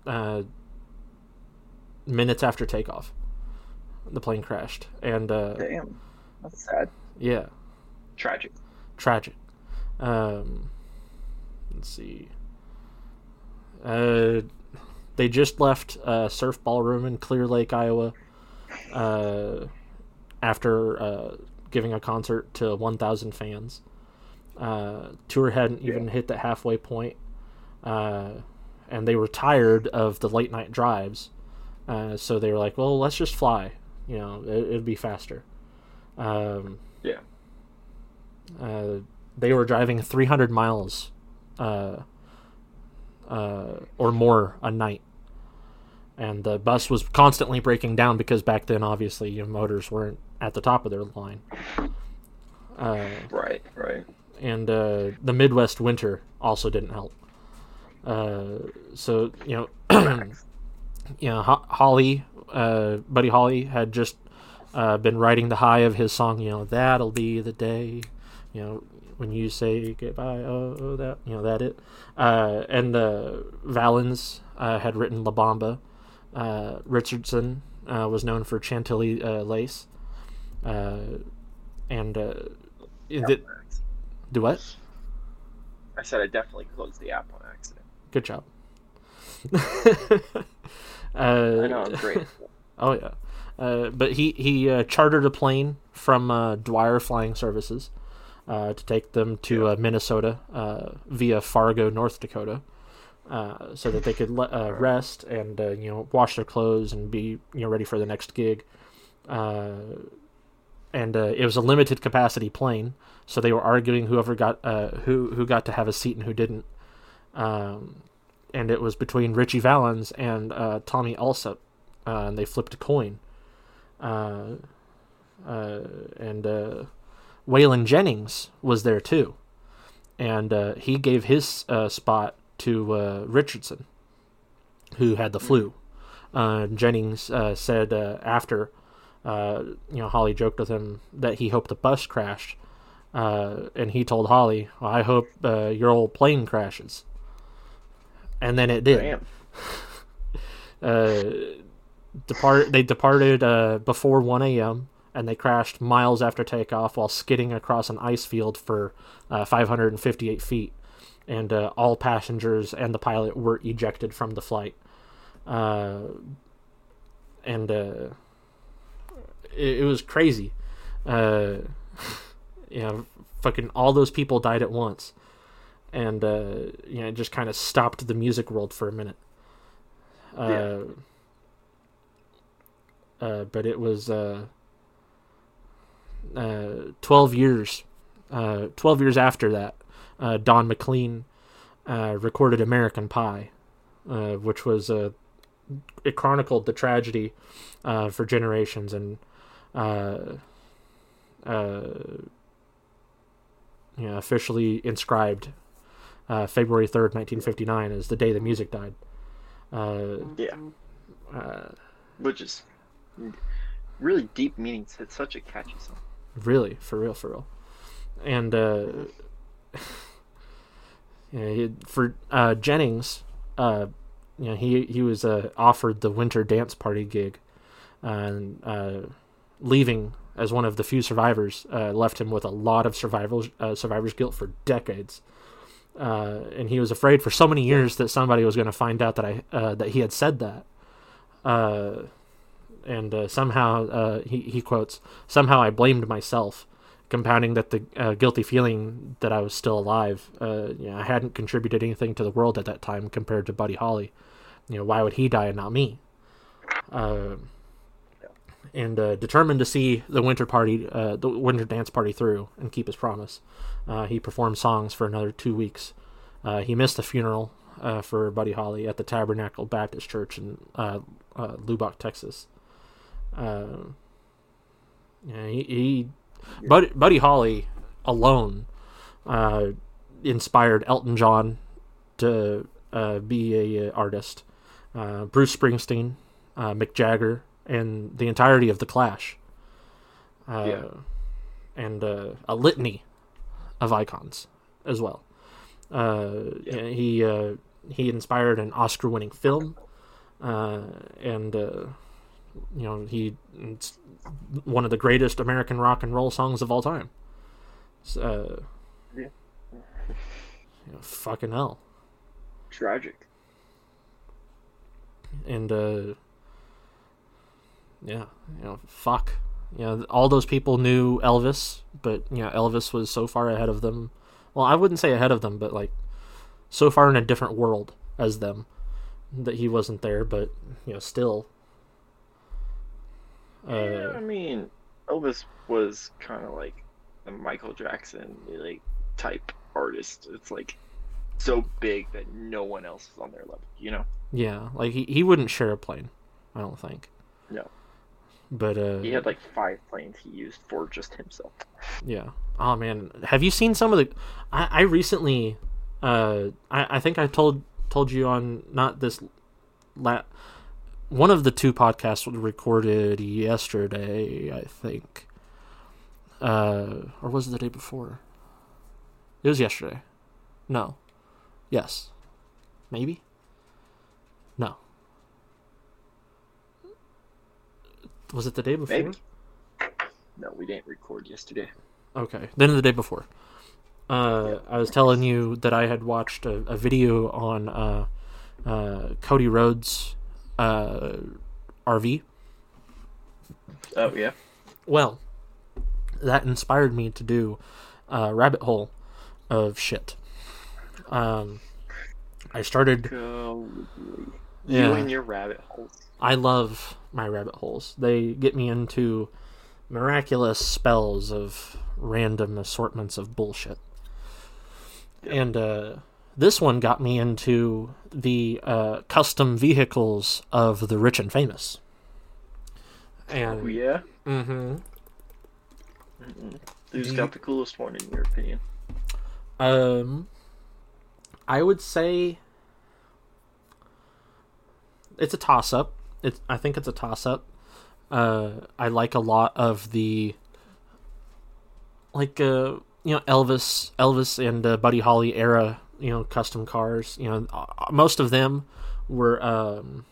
uh, minutes after takeoff, the plane crashed, and uh, Damn. That's sad. yeah, Tragic. tragic. Um, let's see. Uh, they just left uh, Surf Ballroom in Clear Lake, Iowa, uh, after uh, giving a concert to 1,000 fans. Uh, tour hadn't even hit the halfway point, uh, and they were tired of the late night drives. Uh, so they were like, "Well, let's just fly. You know, it, it'd be faster." Um, Yeah. uh, they were driving 300 miles uh, uh, or more a night. And the bus was constantly breaking down because back then, obviously, you know, motors weren't at the top of their line. Uh, Right. Right. and uh, the Midwest winter also didn't help. Uh, so you know, you know, Ho- Holly, uh, Buddy Holly had just uh, been riding the high of his song. You know, that'll be the day. You know, when you say goodbye, oh, oh that you know that it. Uh, and uh, Valens uh, had written La Bamba. Uh, Richardson uh, was known for Chantilly uh, lace. Uh, and uh, the, do what? I said I definitely closed the app on accident. Good job. uh, I know I'm great. Oh yeah, uh, but he he uh, chartered a plane from uh, Dwyer Flying Services uh, to take them to uh, Minnesota uh, via Fargo, North Dakota, uh, so that they could le- uh, rest and uh, you know wash their clothes and be you know ready for the next gig. Uh, and uh, it was a limited capacity plane, so they were arguing whoever got uh, who who got to have a seat and who didn't. Um, and it was between Richie Valens and uh, Tommy Allsup, uh, and they flipped a coin. Uh, uh, and uh, Waylon Jennings was there too, and uh, he gave his uh, spot to uh, Richardson, who had the flu. Uh, Jennings uh, said uh, after, uh, you know, Holly joked with him that he hoped the bus crashed, uh, and he told Holly, well, "I hope uh, your old plane crashes." And then it did uh, depart they departed uh, before 1 a.m. and they crashed miles after takeoff while skidding across an ice field for uh, 558 feet. And uh, all passengers and the pilot were ejected from the flight. Uh, and uh, it, it was crazy. Uh, you know, fucking all those people died at once. And, uh, you know, it just kind of stopped the music world for a minute. Uh, uh, but it was uh, uh, 12 years uh, 12 years after that uh, Don McLean uh, recorded American Pie uh, which was uh, it chronicled the tragedy uh, for generations and uh, uh, you know, officially inscribed uh, February 3rd 1959 as the day the music died uh, Yeah. uh, Which is really deep meaning. It's such a catchy song. Really, for real, for real. And uh, yeah, he, for uh, Jennings, uh, you know, he he was uh, offered the winter dance party gig, and uh, leaving as one of the few survivors uh, left him with a lot of survival uh, survivor's guilt for decades. And he was afraid for so many years that somebody was going to find out that I that he had said that. And somehow he he quotes somehow I blamed myself, compounding that the uh, guilty feeling that I was still alive. Uh, you know, I hadn't contributed anything to the world at that time compared to Buddy Holly. You know, why would he die and not me? Uh, and uh, determined to see the winter party, uh, the winter dance party through and keep his promise. Uh, he performed songs for another two weeks. He missed the funeral for Buddy Holly at the Tabernacle Baptist Church in Lubbock, Texas. Yeah, he, he Buddy, Buddy Holly alone uh, inspired Elton John to uh, be a, uh, artist. Uh, Bruce Springsteen, uh, Mick Jagger, and the entirety of the Clash. Uh, Yeah. And uh, a litany of icons as well. Uh, Yeah. He uh, he inspired an Oscar-winning film, uh, and uh, you know he it's one of the greatest American rock and roll songs of all time. So, Yeah. you know, fucking hell. Tragic. and uh yeah you know fuck you know all those people knew elvis but you know elvis was so far ahead of them well i wouldn't say ahead of them but like so far in a different world as them that he wasn't there but you know still yeah, I uh mean, Elvis was kind of like a Michael Jackson like type artist. It's like so big that no one else is on their level. You know? yeah like he, he wouldn't share a plane i don't think No. but uh He had like five planes he used for just himself. Yeah. Oh man, have you seen some of the? I, I recently, uh, I, I think I told told you on not this, la, one of the two podcasts was recorded yesterday. I think, uh, or was it the day before? It was yesterday. No. Yes. Maybe. No. Was it the day before? Maybe. No, we didn't record yesterday. Okay, then the day before. Uh, I was telling you that I had watched a, a video on uh, uh, Cody Rhodes' uh, RV. Oh yeah. Well, that inspired me to do a rabbit hole of shit. Um, I started. Golly. Yeah. You and your rabbit holes. I love my rabbit holes. They get me into miraculous spells of random assortments of bullshit. And uh, this one got me into the uh, custom vehicles of the rich and famous. And Oh yeah. hmm Who's Do got the coolest one in your opinion? Um, I would say it's a toss up. It's I think it's a toss up. Uh, I like a lot of the like uh you know Elvis, Elvis and uh, Buddy Holly era you know custom cars. You know uh, most of them were um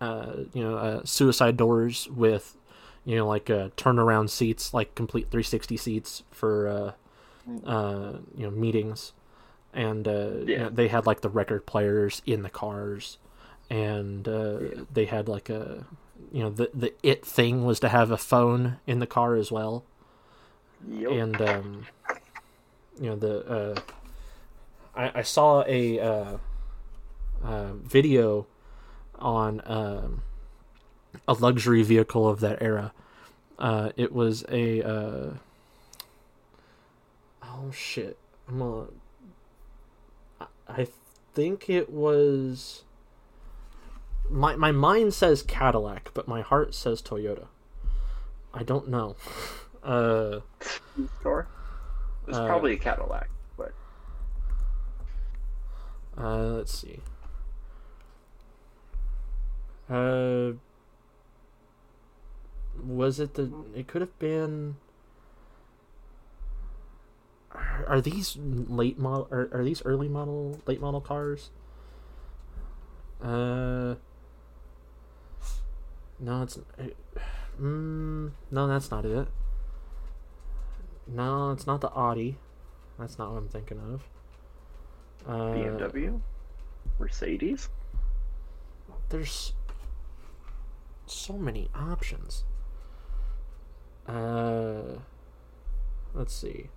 uh you know uh, suicide doors with you know like uh turnaround seats like complete 360 seats for uh uh, you know meetings, and uh, you Yeah. know, they had like the record players in the cars, and uh, they had like a you know the the it thing was to have a phone in the car as well, Yep. and um, you know the uh, I, I saw a uh, uh, video on um, a luxury vehicle of that era. Uh, it was a uh, oh shit! I'm gonna. I- think it was. My my mind says Cadillac, but my heart says Toyota. I don't know. Uh, Store. It's Uh, probably a Cadillac, Uh, let's see. Uh, was it the? It could have been. are, these late model? Are, are these early model, late model cars? Uh, no, it's. Uh, mm, no, that's not it. No, it's not the Audi. That's not what I'm thinking of. BMW, Mercedes. There's so many options. Uh, let's see.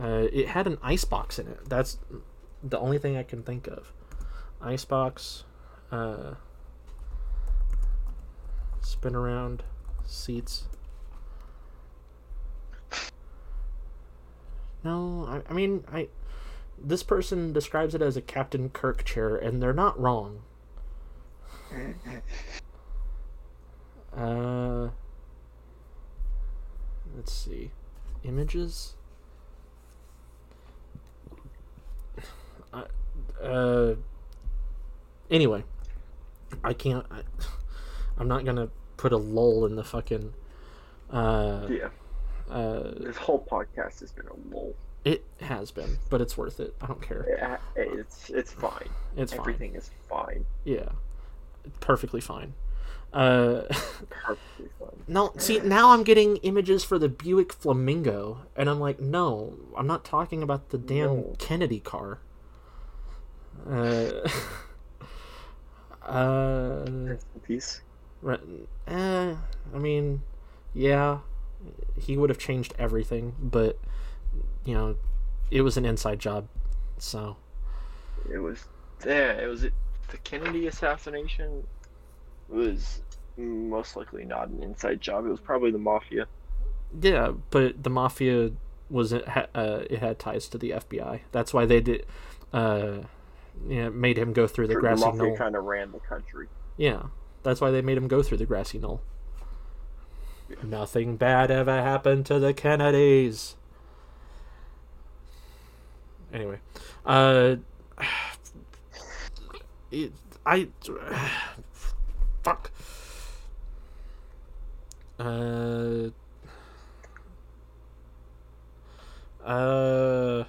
Uh, it had an icebox in it. That's the only thing I can think of. Icebox, uh, spin around seats. No, I, I mean I. This person describes it as a Captain Kirk chair, and they're not wrong. Uh, let's see, images. Uh, uh, anyway, I can't. I, I'm not gonna put a lull in the fucking. Uh, Yeah, uh, this whole podcast has been a lull. It has been, but it's worth it. I don't care. Ha- It's it's fine. It's fine. Everything is fine. Yeah, perfectly fine. Uh, Perfectly fine. no, see now I'm getting images for the Buick Flamingo, and I'm like, no, I'm not talking about the damn No. Kennedy car. Uh, uh, peace. Re- eh, I mean, yeah, he would have changed everything, but you know, it was an inside job, so It was yeah. It was it. The Kennedy assassination was most likely not an inside job. It was probably the mafia. yeah. But the mafia was it uh, it had ties to the FBI. That's why they did, uh, yeah, made him go through the The grassy mafia knoll. kind of ran the country. Yeah, that's why they made him go through the grassy knoll. Nothing bad ever happened to the Kennedys. Anyway, uh, it, I, fuck. Uh, uh,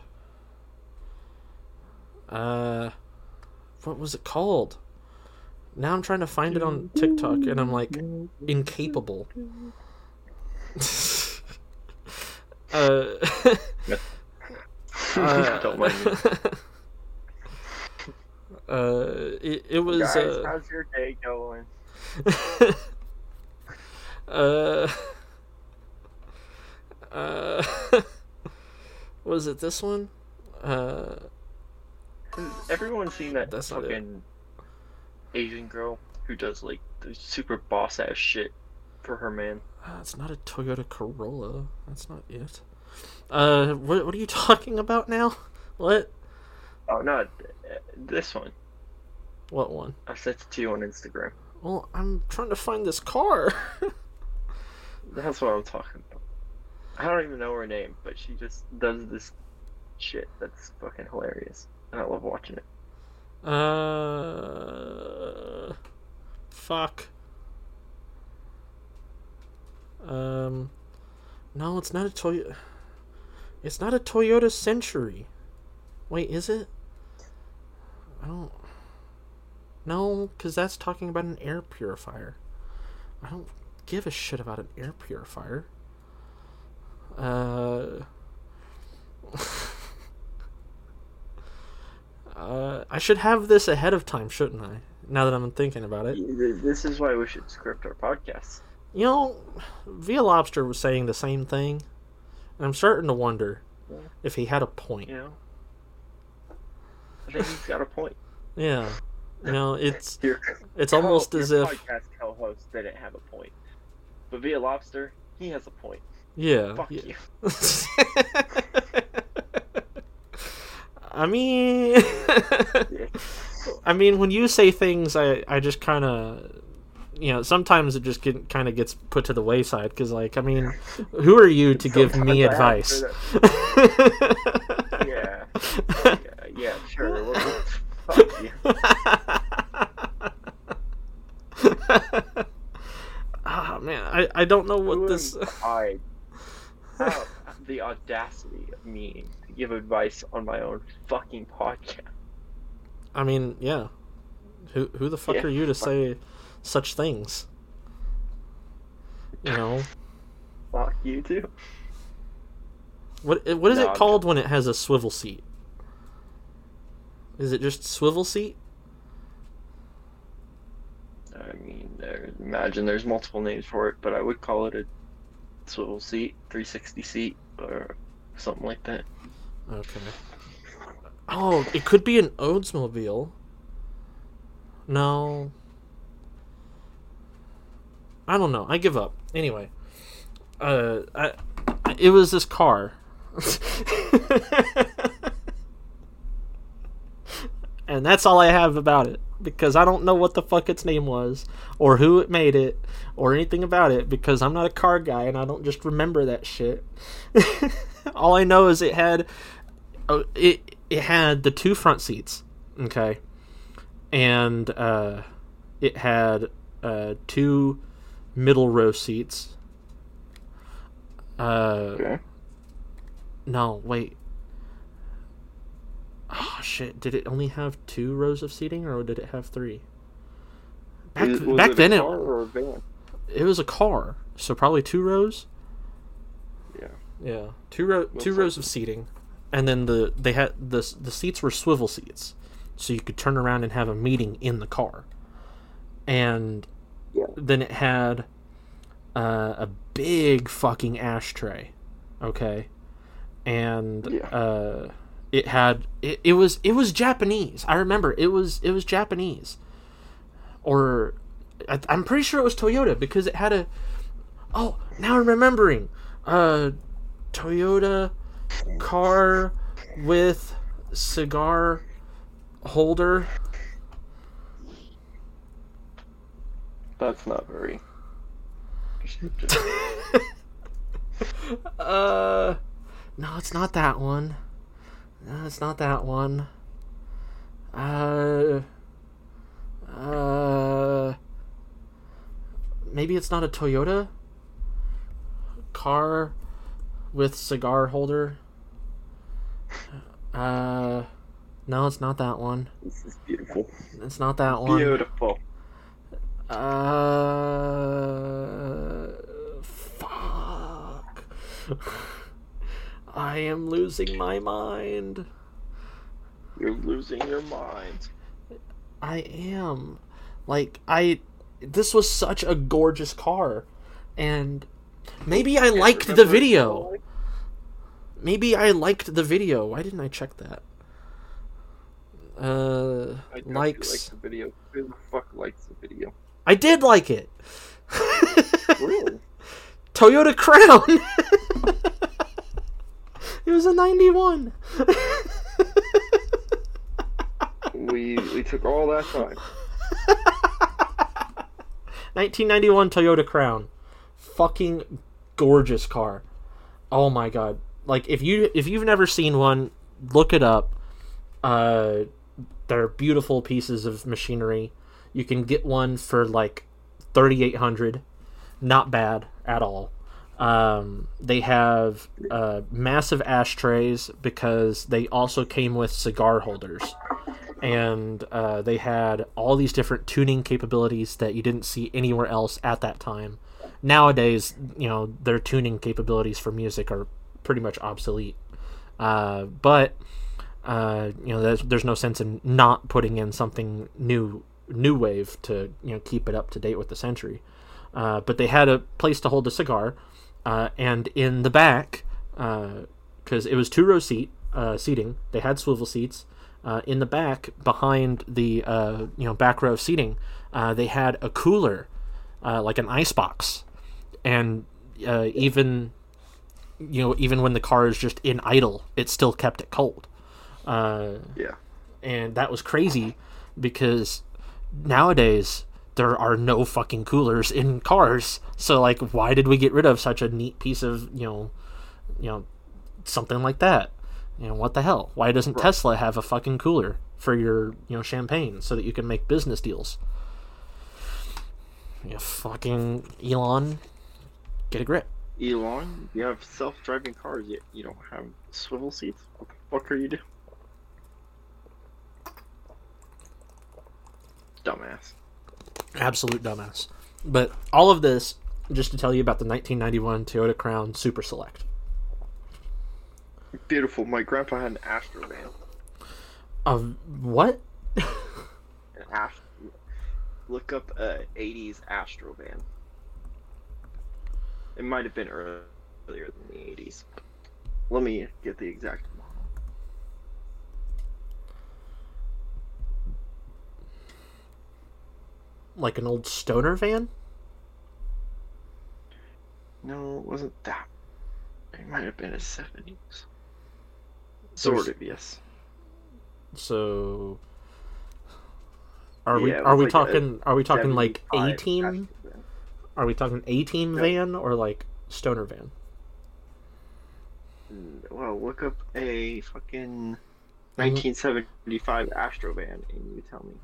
uh, what was it called? Now I'm trying to find it on TikTok, and I'm like incapable. uh, uh, Don't mind me. uh, it, it was Guys, uh, how's your day going? uh, uh, was it this one? Uh, Everyone's seen that That's fucking Asian girl who does like the super boss ass shit for her man. uh, it's not a Toyota Corolla. That's not it. Uh, what what are you talking about now? What? Oh no, this one. What one? I sent it to you on Instagram. Well, I'm trying to find this car. That's what I'm talking about. I don't even know her name, but she just does this shit that's fucking hilarious. And I love watching it. Uh, fuck. Um, no, it's not a Toyota. It's not a Toyota Century. Wait, is it? I don't. No, because that's talking about an air purifier. I don't give a shit about an air purifier. Uh. Uh, I should have this ahead of time, shouldn't I? Now that I'm thinking about it. This is why we should script our podcast. You know, Via Lobster was saying the same thing, and I'm starting to wonder Yeah. if he had a point. You know? I think he's got a point. Yeah, you know, it's Your, it's almost your as if podcast co-host didn't have a point, but via lobster, he has a point. yeah. Fuck yeah. you. I mean, I mean, when you say things, I I just kind of, you know, sometimes it just get, kind of gets put to the wayside because, like, I mean, who are you to give me Sometimes I have advice? Yeah, yeah, yeah, sure. Well, fuck you. Ah man, I, I don't know Who what this. am I? The audacity of me to give advice on my own fucking podcast. I mean, yeah. Who who the fuck Yeah, are you to fuck. say such things? You know Fuck you too. what? What is No, it called when it has a swivel seat? Is it just swivel seat? I mean, there, imagine there's multiple names for it, but I would call it a swivel seat, 360 seat, or something like that. Okay. Oh, it could be an Oldsmobile. No. I don't know. I give up. Anyway, uh, I, it was this car. and that's all I have about it because I don't know what the fuck its name was or who it made it or anything about it because I'm not a car guy and I don't just remember that shit. all I know is it had oh, it it had the two front seats, okay, and uh, it had uh, two middle row seats. Uh, Okay. no, wait. Oh shit! Did it only have two rows of seating, or did it have three? Back, Was- was back it a then, it, or a van? it was a car, so probably two rows. Yeah. Yeah, two row two rows of seating, and then the they had the the seats were swivel seats, so you could turn around and have a meeting in the car, and Yeah. then it had uh, a big fucking ashtray, okay, and Yeah. uh, it had it, it was it was Japanese. I remember it was it was Japanese, or I, I'm pretty sure it was Toyota because it had a oh now I'm remembering uh Toyota car with cigar holder. That's not very. Uh, no, it's not that one. No, it's not that one. Uh, uh, maybe it's not a Toyota car with cigar holder. Uh, no, it's not that one. This is beautiful. It's not that one. Beautiful. Uh, fuck. I am losing my mind. You're losing your mind. I am. Like, I. This was such a gorgeous car. And maybe I liked the video. Maybe I liked the video. Why didn't I check that? Uh, I likes. like the video. Who the fuck likes the video? I did like it. Really? Toyota Crown. it was a 91. we we took all that time. 1991 Toyota Crown. Fucking gorgeous car. Oh my god. Like if you if you've never seen one, look it up. Uh they're beautiful pieces of machinery. You can get one for like 3800. Not bad at all. Um, they have uh, massive ashtrays because they also came with cigar holders. and uh, they had all these different tuning capabilities that you didn't see anywhere else at that time. Nowadays, you know, their tuning capabilities for music are pretty much obsolete. Uh, but uh, you know, there's, there's no sense in not putting in something new, new wave to you know keep it up to date with the century. Uh, but they had a place to hold a cigar, uh, and in the back, because it was two row seat uh, seating, they had swivel seats. Uh, in the back, behind the uh, you know back row seating, uh, they had a cooler, uh, like an ice box, and uh, even you know even when the car is just in idle, it still kept it cold. Uh, Yeah. and that was crazy because nowadays there are no fucking coolers in cars. So like, why did we get rid of such a neat piece of you know, you know, something like that? You know, what the hell? Why doesn't Tesla have a fucking cooler for your you know champagne so that you can make business deals? You fucking Elon, get a grip. Elon, you have self-driving cars, yet you don't have swivel seats. What the fuck are you doing? Dumbass. Absolute dumbass. But all of this just to tell you about the 1991 Toyota Crown Super Select. Beautiful. My grandpa had an Astro van. Of what? An Ast- Look up a 80s Astro van. It might have been earlier than the 80s. Let me get the exact Like an old stoner van? No, it wasn't that. It might have been a 70s. Sort of, yes. So are we Yeah, it are we like a talking are we talking like 75 18 Astro van. are we talking 18 No. van or like stoner van? Mm, Well, look up a fucking 1975 Astro van and you tell me.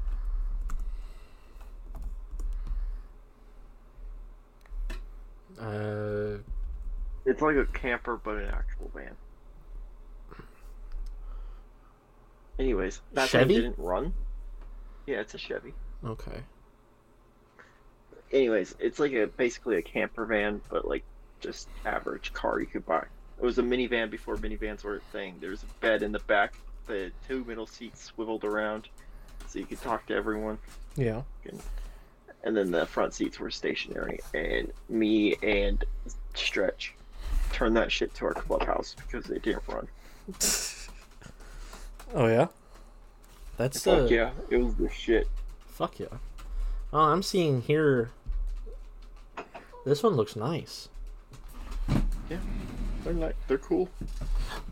Uh It's like a camper, but an actual van. Anyways, that Chevy? thing didn't run. Yeah, it's a Chevy. okay. Anyways, it's like a basically a camper van, but like just average car you could buy. It was a minivan before minivans were a thing. There's a bed in the back, the two middle seats swiveled around, so you could talk to everyone. Yeah. and then the front seats were stationary. And me and Stretch turned that shit to our clubhouse because it didn't run. Oh yeah. That's Fuck yeah, it was the shit. Fuck yeah. Oh, I'm seeing here. This one looks nice. Yeah, They're like they're cool.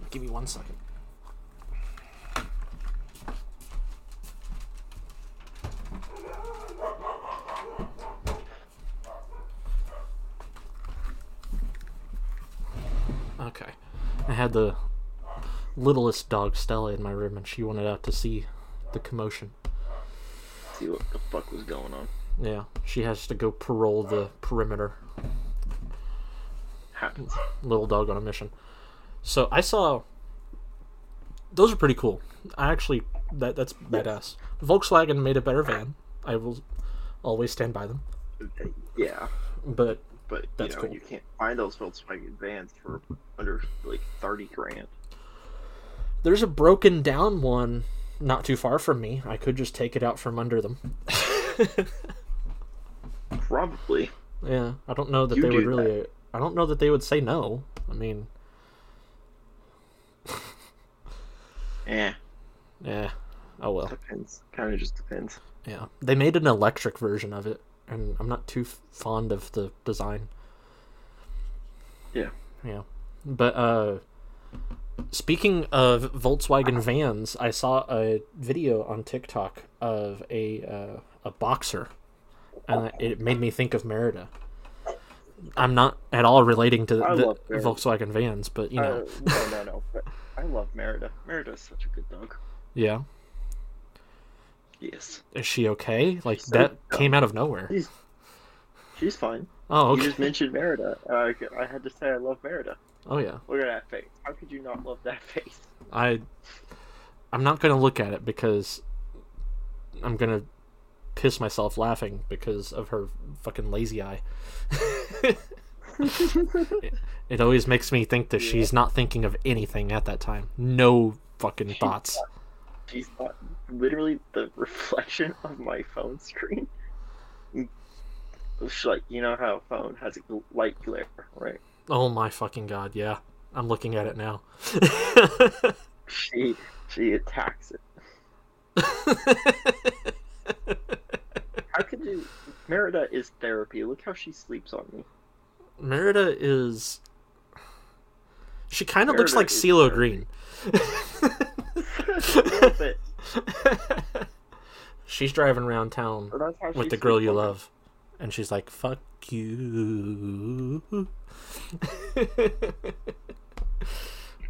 Give me one second. Okay. I had the littlest dog Stella in my room and she wanted out to see the commotion. See what the fuck was going on. Yeah, she has to go parole the perimeter. Happens. little dog on a mission. So I saw those are pretty cool. I actually that that's badass. Volkswagen made a better van. I will always stand by them. Yeah, But but you know cool. you can't find those Volkswagen vans for under like thirty grand. there's a broken down one not too far from me. I could just take it out from under them. Probably. yeah, I don't know that You they would really. I don't know that they would say no. I mean, yeah, yeah. Oh well. depends. Kind of just depends. Yeah, they made an electric version of it, and I'm not too fond of the design. Yeah. Yeah, but uh, speaking of Volkswagen vans, I saw a video on TikTok of a uh, a boxer, and it made me think of Merida. I'm not at all relating to I the. Volkswagen vans, but you know, Uh, no, no, no. But I love Merida. Merida's such a good dog. yeah. Yes, Is she okay? Like So that dumb. came out of nowhere. she's she's fine. Oh, You just mentioned Merida. Uh, I, I had to say I love Merida. Oh yeah. Look at that face. How could you not love that face? I I'm not gonna look at it because I'm gonna piss myself laughing because of her fucking lazy eye. it, it always makes me think that she's not thinking of anything at that time. No fucking thoughts. She's not literally the reflection of my phone screen. It's like you know how a phone has a light glare, right? Oh my fucking god, yeah. I'm looking at it now. She she attacks it. How could you? Merida is therapy. Look how she sleeps on me. Merida is she kind of looks like CeeLo. Green. a little bit. She's driving around town But that's how with the girl you on love, and she's like, "Fuck you."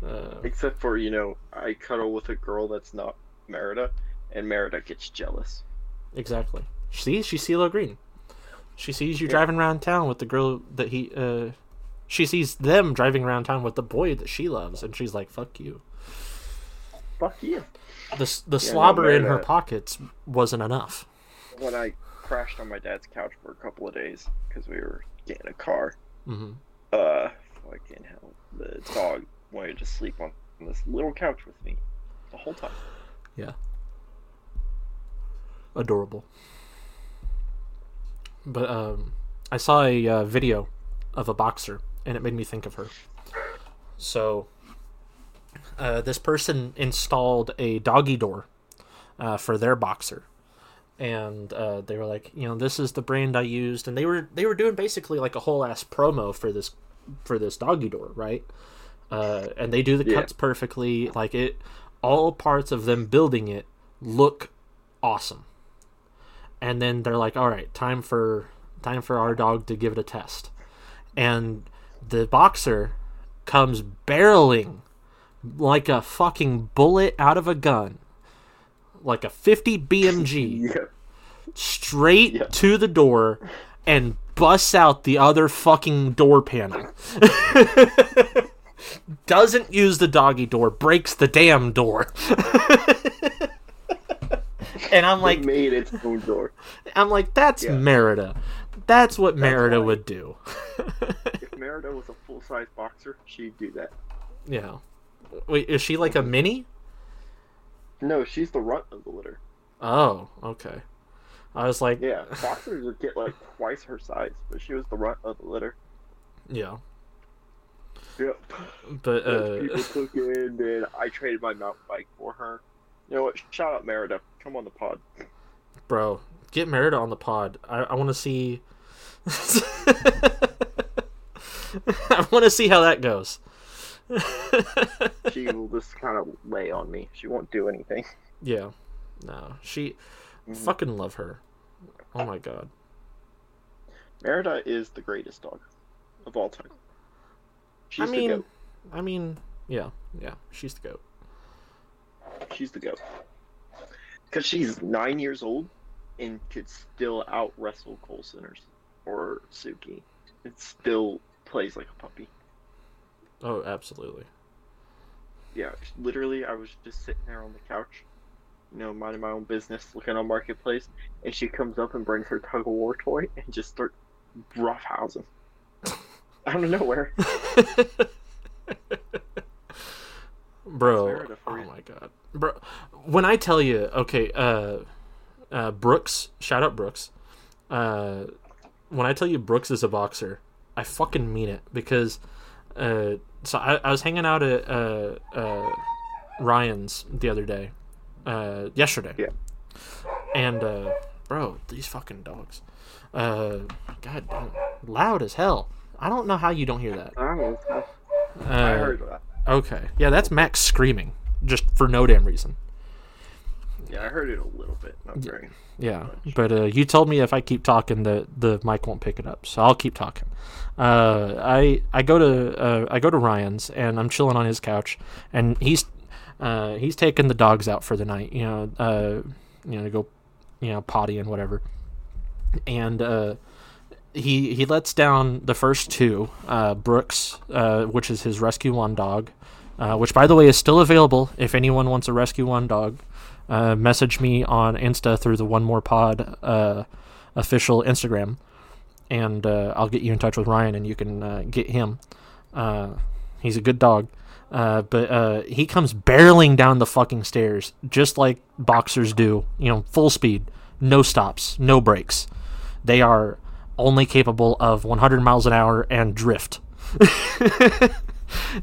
uh, Except for you know, I cuddle with a girl that's not Merida, and Merida gets jealous. exactly. See, she's CeeLo Green. She sees you Yeah. driving around town with the girl that he uh, She sees them driving around town with the boy that she loves, and she's like, "Fuck you." Fuck you. The the Yeah, no, slobber in her pockets wasn't enough. When I crashed on my dad's couch for a couple of days because we were getting a car, hmm uh, fucking hell, the dog wanted to sleep on this little couch with me the whole time. Yeah. Adorable. But um, I saw a uh, video of a boxer, and it made me think of her. So, uh, this person installed a doggy door uh, for their boxer, and uh, they were like, you know, this is the brand I used, and they were they were doing basically like a whole ass promo for this for this doggy door, right? Uh, and they do the Yeah. cuts perfectly, like it. All parts of them building it look awesome. And then they're like, "All right, time for time for our dog to give it a test." And the boxer comes barreling like a fucking bullet out of a gun, like a 50 BMG, Yeah. straight Yeah. to the door and busts out the other fucking door panel. Doesn't use the doggy door, breaks the damn door. and I'm Like made its own door. I'm like, that's Yeah. Merida. That's what Merida why. would do. If Merida was a full size boxer, she'd do that. yeah. Wait, is she like a mini? No, she's the runt of the litter. Oh, okay. I was like, Yeah, boxers would get like twice her size, but she was the runt of the litter. yeah. Yep. But uh, people took it, and then I traded my mountain bike for her. You know what? Shout out Merida. Come on the pod. bro, get Merida on the pod. I, I want to see. I want to see how that goes. She will just kind of lay on me. She won't do anything. yeah, no, she Mhm. fucking love her. Oh my god, Merida is the greatest dog of all time. She's I mean, the goat. I mean, yeah, yeah, she's the goat. She's the goat. Because she's nine years old and could still out wrestle Colsoners or Suki. It still plays like a puppy. Oh, absolutely. Yeah, literally, I was just sitting there on the couch, you know, minding my own business, looking on Marketplace, and she comes up and brings her tug of war toy and just starts roughhousing. Out of nowhere. bro oh my god bro when i tell you okay uh uh brooks shout out brooks uh when i tell you brooks is a boxer i fucking mean it because uh so i, I was hanging out at uh uh ryan's the other day uh yesterday Yeah. and uh bro these fucking dogs uh god damn loud as hell i don't know how you don't hear that I don't know. uh, I heard that. Okay. Yeah, that's Max screaming, just for no damn reason. Yeah, I heard it a little bit. Not very. Yeah, but uh, you told me if I keep talking, the the mic won't pick it up, so I'll keep talking. Uh, I I go to uh, I go to Ryan's and I'm chilling on his couch, and he's uh, he's taking the dogs out for the night. You know, uh, you know, to go, you know, potty and whatever. And uh, he he lets down the first two, uh, Brooks, uh, which is his rescue one dog, uh, which by the way is still available if anyone wants a rescue one dog. Uh, message me on Insta through the One More Pod uh, official Instagram, and uh, I'll get you in touch with Ryan, and you can uh, get him. Uh, he's a good dog, uh, but he comes barreling down the fucking stairs just like boxers do. You know, full speed, no stops, no brakes. They are only capable of 100 miles an hour and drift.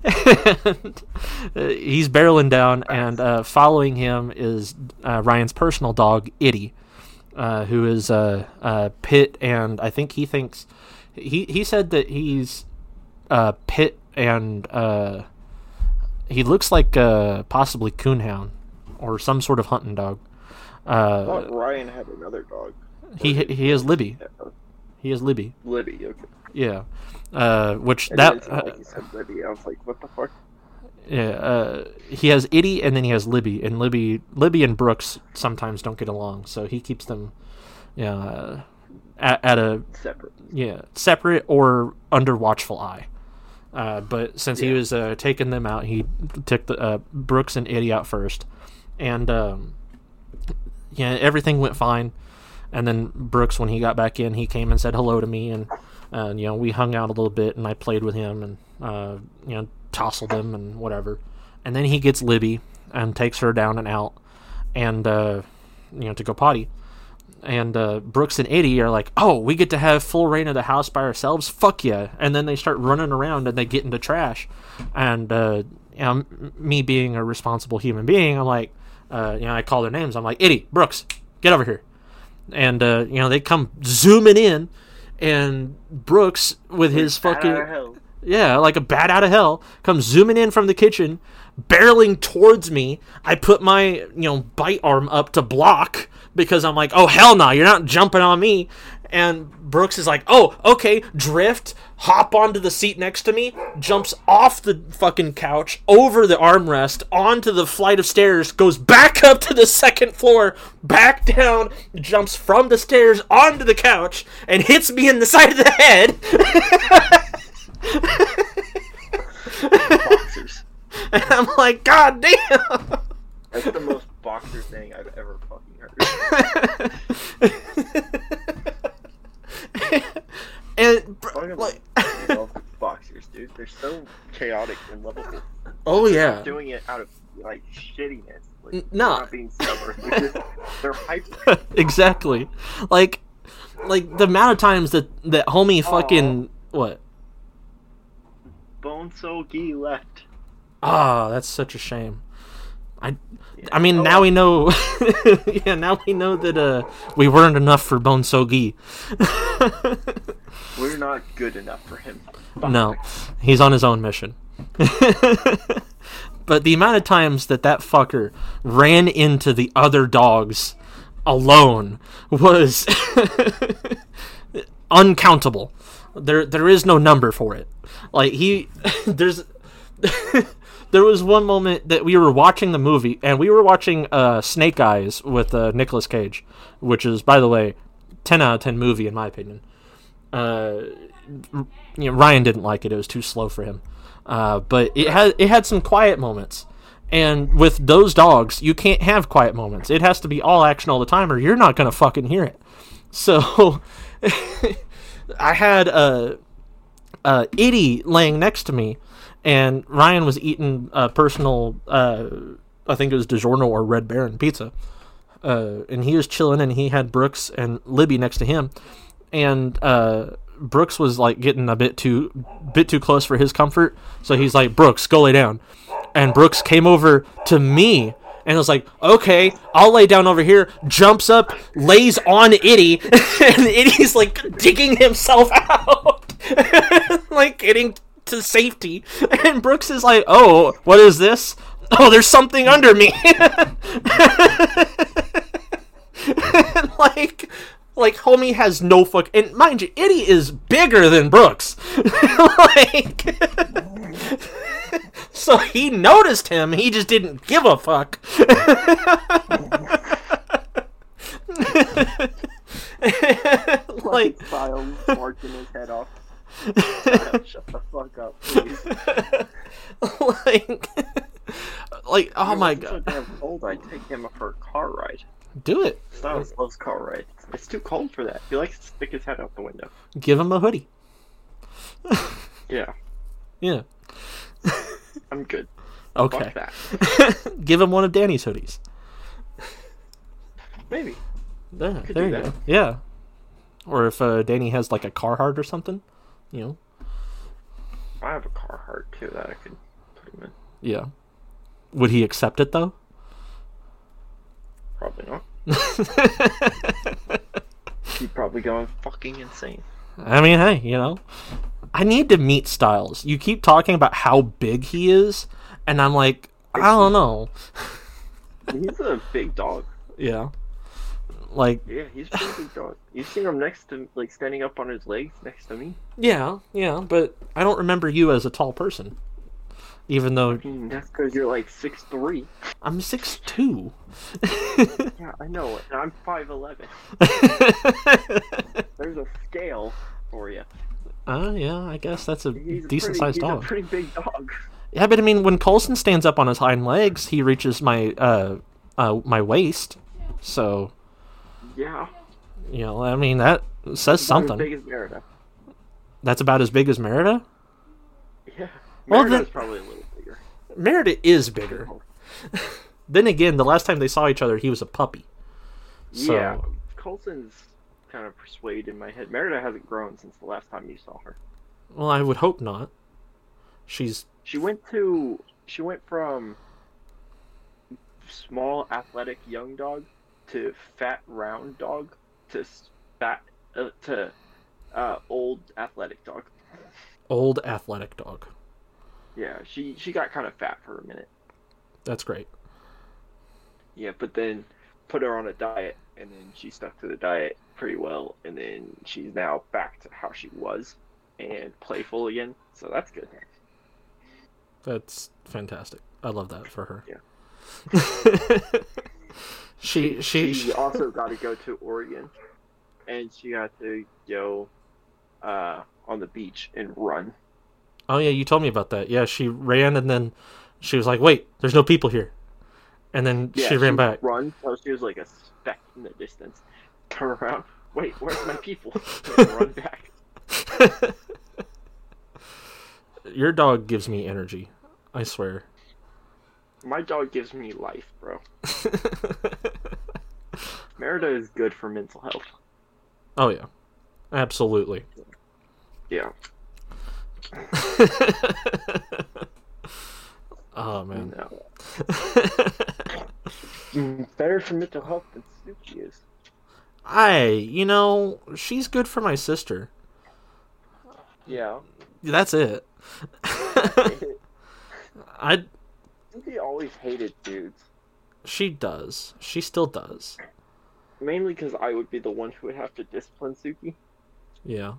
and, uh, he's barreling down, and uh, following him is uh, Ryan's personal dog, Itty, uh, who is uh, uh, Pit, and I think he thinks he he said that he's uh, Pit, and uh, he looks like uh, possibly coonhound or some sort of hunting dog. I Uh, thought Ryan had another dog. he he has Libby. He has Libby. Libby, okay. Yeah. Uh, which It that uh, like he said Libby. I was like, what the fuck? yeah, uh, he has Itty and then he has Libby, and Libby Libby and Brooks sometimes don't get along, so he keeps them, yeah, uh, at, at a Separate. yeah separate or under watchful eye. Uh, but since he was uh, taking them out, he took the uh, Brooks and Eddie out first, and um, yeah, everything went fine. And then Brooks, when he got back in, he came and said hello to me, and uh, you know we hung out a little bit, and I played with him, and uh, you know tousled him and whatever. And then he gets Libby and takes her down and out, and uh, you know to go potty. And uh, Brooks and Eddie are like, "Oh, we get to have full reign of the house by ourselves. Fuck yeah!" And then they start running around and they get into trash. And uh, you know, me being a responsible human being, I'm like, uh, you know, I call their names. I'm like, Eddie, Brooks, get over here and uh, you know they come zooming in, and Brooks with his Bat out of fucking yeah, like a bat out of hell, comes zooming in from the kitchen, barreling towards me. I put my you know bite arm up to block because I'm like, oh hell no, you're not jumping on me. And Brooks is like, oh okay, drift, hop onto the seat next to me, jumps off the fucking couch over the armrest onto the flight of stairs, goes back up to the second floor, back down, jumps from the stairs onto the couch, and hits me in the side of the head. Boxers. And I'm like, God damn! That's the most boxer thing I've ever fucking heard. and br- Fucking like, love boxers, dude. They're so chaotic and lovable. oh yeah, Doing it out of like shittiness. Like, N- no. not being stubborn. They're, just, they're hyper. exactly. Like, like the amount of times that that homie fucking what? Bone so gi left. Ah, that's such a shame. I, Yeah. I mean, Oh, now we know. yeah, now we know that uh, we weren't enough for Bone Sogi. We're not good enough for him. No, he's on his own mission. but the amount of times that that fucker ran into the other dogs alone was uncountable. There, there is no number for it. Like he, there's, there was one moment that we were watching the movie, and we were watching uh, Snake Eyes with uh, Nicolas Cage, which is, by the way, ten out of ten movie in my opinion. Uh, you know, Ryan didn't like it; it was too slow for him. Uh, but it had it had some quiet moments, and with those dogs, you can't have quiet moments. It has to be all action all the time, or you're not gonna fucking hear it. So, I had a uh, Itty laying next to me, and Ryan was eating a personal, uh, I think it was DiGiorno or Red Baron pizza. Uh, and he was chilling, and he had Brooks and Libby next to him, and uh, Brooks was like getting a bit too, bit too close for his comfort. So he's like, "Brooks, go lay down," and Brooks came over to me. And was like, okay, I'll lay down over here. Jumps up, lays on Itty, and Itty's like digging himself out, like getting to safety. And Brooks is like, oh, what is this? Oh, there's something under me. like, like homie has no fuck. And mind you, Itty is bigger than Brooks. like. So he noticed him, he just didn't give a fuck. like, Kyle marking his head off. Shut the fuck up, please. like, like, oh If my god, So cold. I'd take him for a car ride. do it. Styles loves car rides. It's too cold for that. He likes to stick his head out the window. Give him a hoodie. Yeah, Yeah. I'm good. Okay. Give him one of Danny's hoodies. Maybe. Could there you that. go. Yeah. Or if uh, Danny has like a Carhartt or something, you know. I have a Carhartt too that I could put him in. Yeah. Would he accept it though? Probably not. He'd probably go fucking insane. I mean, hey, you know, I need to meet Styles. You keep talking about how big he is, and I'm like, I don't know. He's a big dog. Yeah. Like, Yeah, he's pretty big dog. You've seen him next to, like, standing up on his legs next to me. yeah, yeah, but I don't remember you as a tall person. Even though I mean, that's because you're like six three. I'm six two. Yeah, I know it. And I'm five eleven. There's a scale for you. Uh, yeah, I guess that's a He's a decent pretty, sized he's dog. a pretty big dog. Yeah, but I mean, when Colson stands up on his hind legs, he reaches my uh, uh, my waist. So Yeah. you know, I mean, that says something. As big as Merida. That's about as big as Merida. Yeah. Well, Merida's then- probably a little bigger. Merida is bigger. Then again, the last time they saw each other, he was a puppy. So, Yeah. Colson's kind of persuaded in my head. Merida hasn't grown since the last time you saw her. well, I would hope not. She's She went to she went from small athletic young dog to fat round dog to fat uh, to uh, old athletic dog. old athletic dog. Yeah, she she got kind of fat for a minute. That's great. Yeah, but then put her on a diet, and then she stuck to the diet pretty well, and then she's now back to how she was and playful again. So that's good. That's fantastic. I love that for her. Yeah. she, she, she also got to go to Oregon, and she got to go uh, on the beach and run. Oh yeah, you told me about that. Yeah, she ran and then she was like, "Wait, there's no people here," and then Yeah, she ran back. Run. So she was like a speck in the distance. Turn around. Wait, where's my people? Run back. Your dog gives me energy. I swear. My dog gives me life, bro. Merida is good for mental health. oh yeah, absolutely. Yeah. oh man. No. Mm, Better for mental health than Suki is. I, you know, she's good for my sister. Yeah. That's it. I. Suki always hated dudes. She does. She still does. Mainly because I would be the one who would have to discipline Suki. Yeah.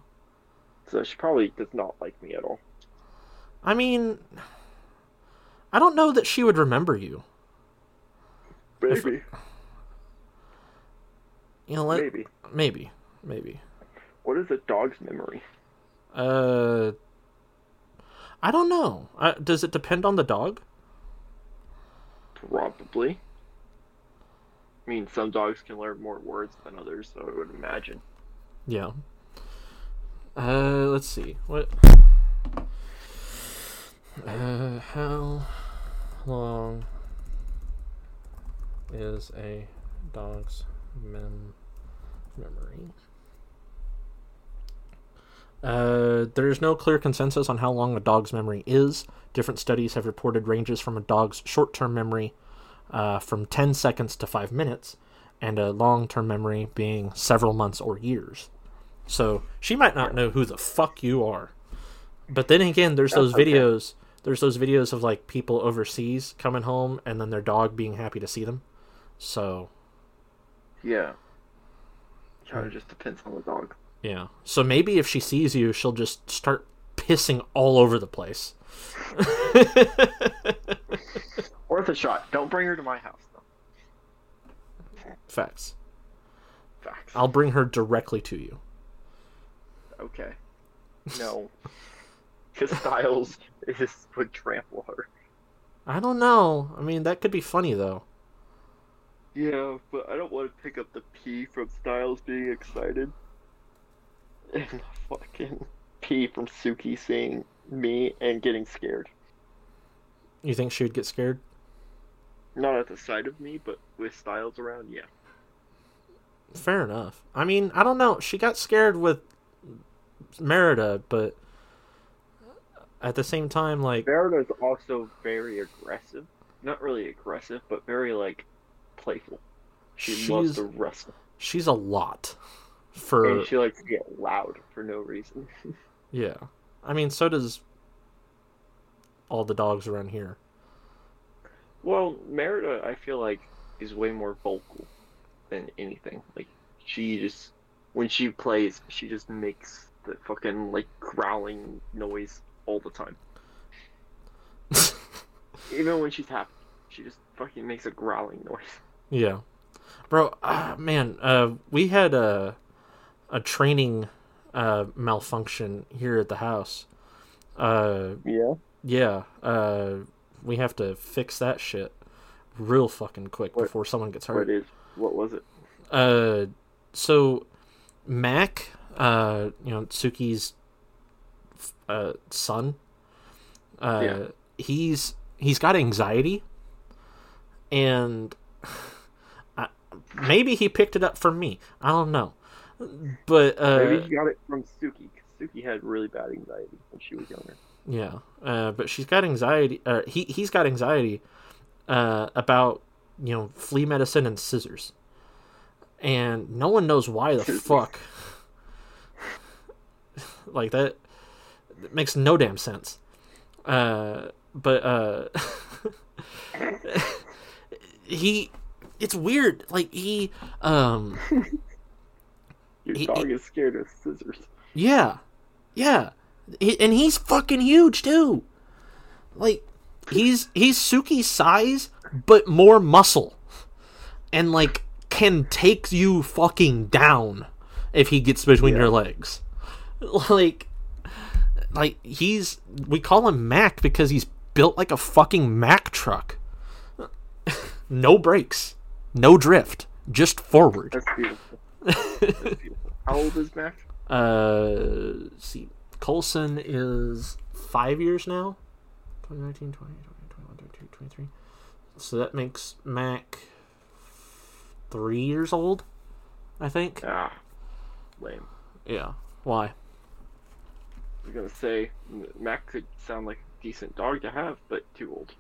So she probably does not like me at all. I mean, I don't know that she would remember you. Maybe. You know, let, Maybe. maybe, maybe. What is a dog's memory? Uh, I don't know. Uh, does it depend on the dog? Probably. I mean, some dogs can learn more words than others, so I would imagine. Yeah. Uh, let's see. What? Uh, how long is a dog's mem- memory? Uh, there's no clear consensus on how long a dog's memory is. Different studies have reported ranges from a dog's short term memory uh, from 10 seconds to 5 minutes, and a long term memory being several months or years. So she might not know who the fuck you are. But then again, there's those That's okay. videos. There's those videos of like people overseas coming home and then their dog being happy to see them. So Yeah. Kind of just depends on the dog. Yeah. So maybe if she sees you, she'll just start pissing all over the place. Worth a shot. Don't bring her to my house, though. Facts. Facts. I'll bring her directly to you. Okay. No. Because Styles is would trample her. I don't know. I mean, that could be funny though. Yeah, but I don't want to pick up the P from Styles being excited. And the fucking pee from Suki seeing me and getting scared. You think she would get scared? Not at the sight of me, but with Styles around, yeah. Fair enough. I mean, I don't know. She got scared with Merida, but at the same time, like, Merida's also very aggressive. Not really aggressive, but very, like, playful. She loves to wrestle. she's a lot for And she likes to get loud for no reason. yeah. I mean, so does all the dogs around here. Well, Merida, I feel like, is way more vocal than anything. Like, she just, when she plays, she just makes the fucking, like, growling noise all the time. Even when she's happy, she just fucking makes a growling noise. Yeah, bro. Uh, man, uh, we had a a training uh, malfunction here at the house. Uh, Yeah. yeah, uh, we have to fix that shit real fucking quick What- before someone gets hurt. is? What was it? Uh, so Mac, uh, you know Suki's uh son, uh, Yeah. he's he's got anxiety, and I, maybe he picked it up from me. I don't know, but uh, Maybe he got it from Suki. Suki had really bad anxiety when she was younger. Yeah, uh, but she's got anxiety. Uh, he he's got anxiety uh, about you know flea medicine and scissors, and no one knows why the fuck. like that, it makes no damn sense. Uh, but uh, he, it's weird. Like he, um, Your He- dog is scared of scissors. Yeah, yeah, He- and he's fucking huge too. Like he's he's Suki's size, but more muscle, and like can take you fucking down if he gets between Yeah. your legs. Like, like he's we call him Mac because he's built like a fucking Mac truck. no brakes, no drift, just forward. That's beautiful. How old is Mac? Uh, see, Colson is five years now. 2019, 20, 21, 22, 23. So that makes Mac three years old, I think. Ah, lame. Yeah. Why? I was gonna say Mac could sound like a decent dog to have, but too old.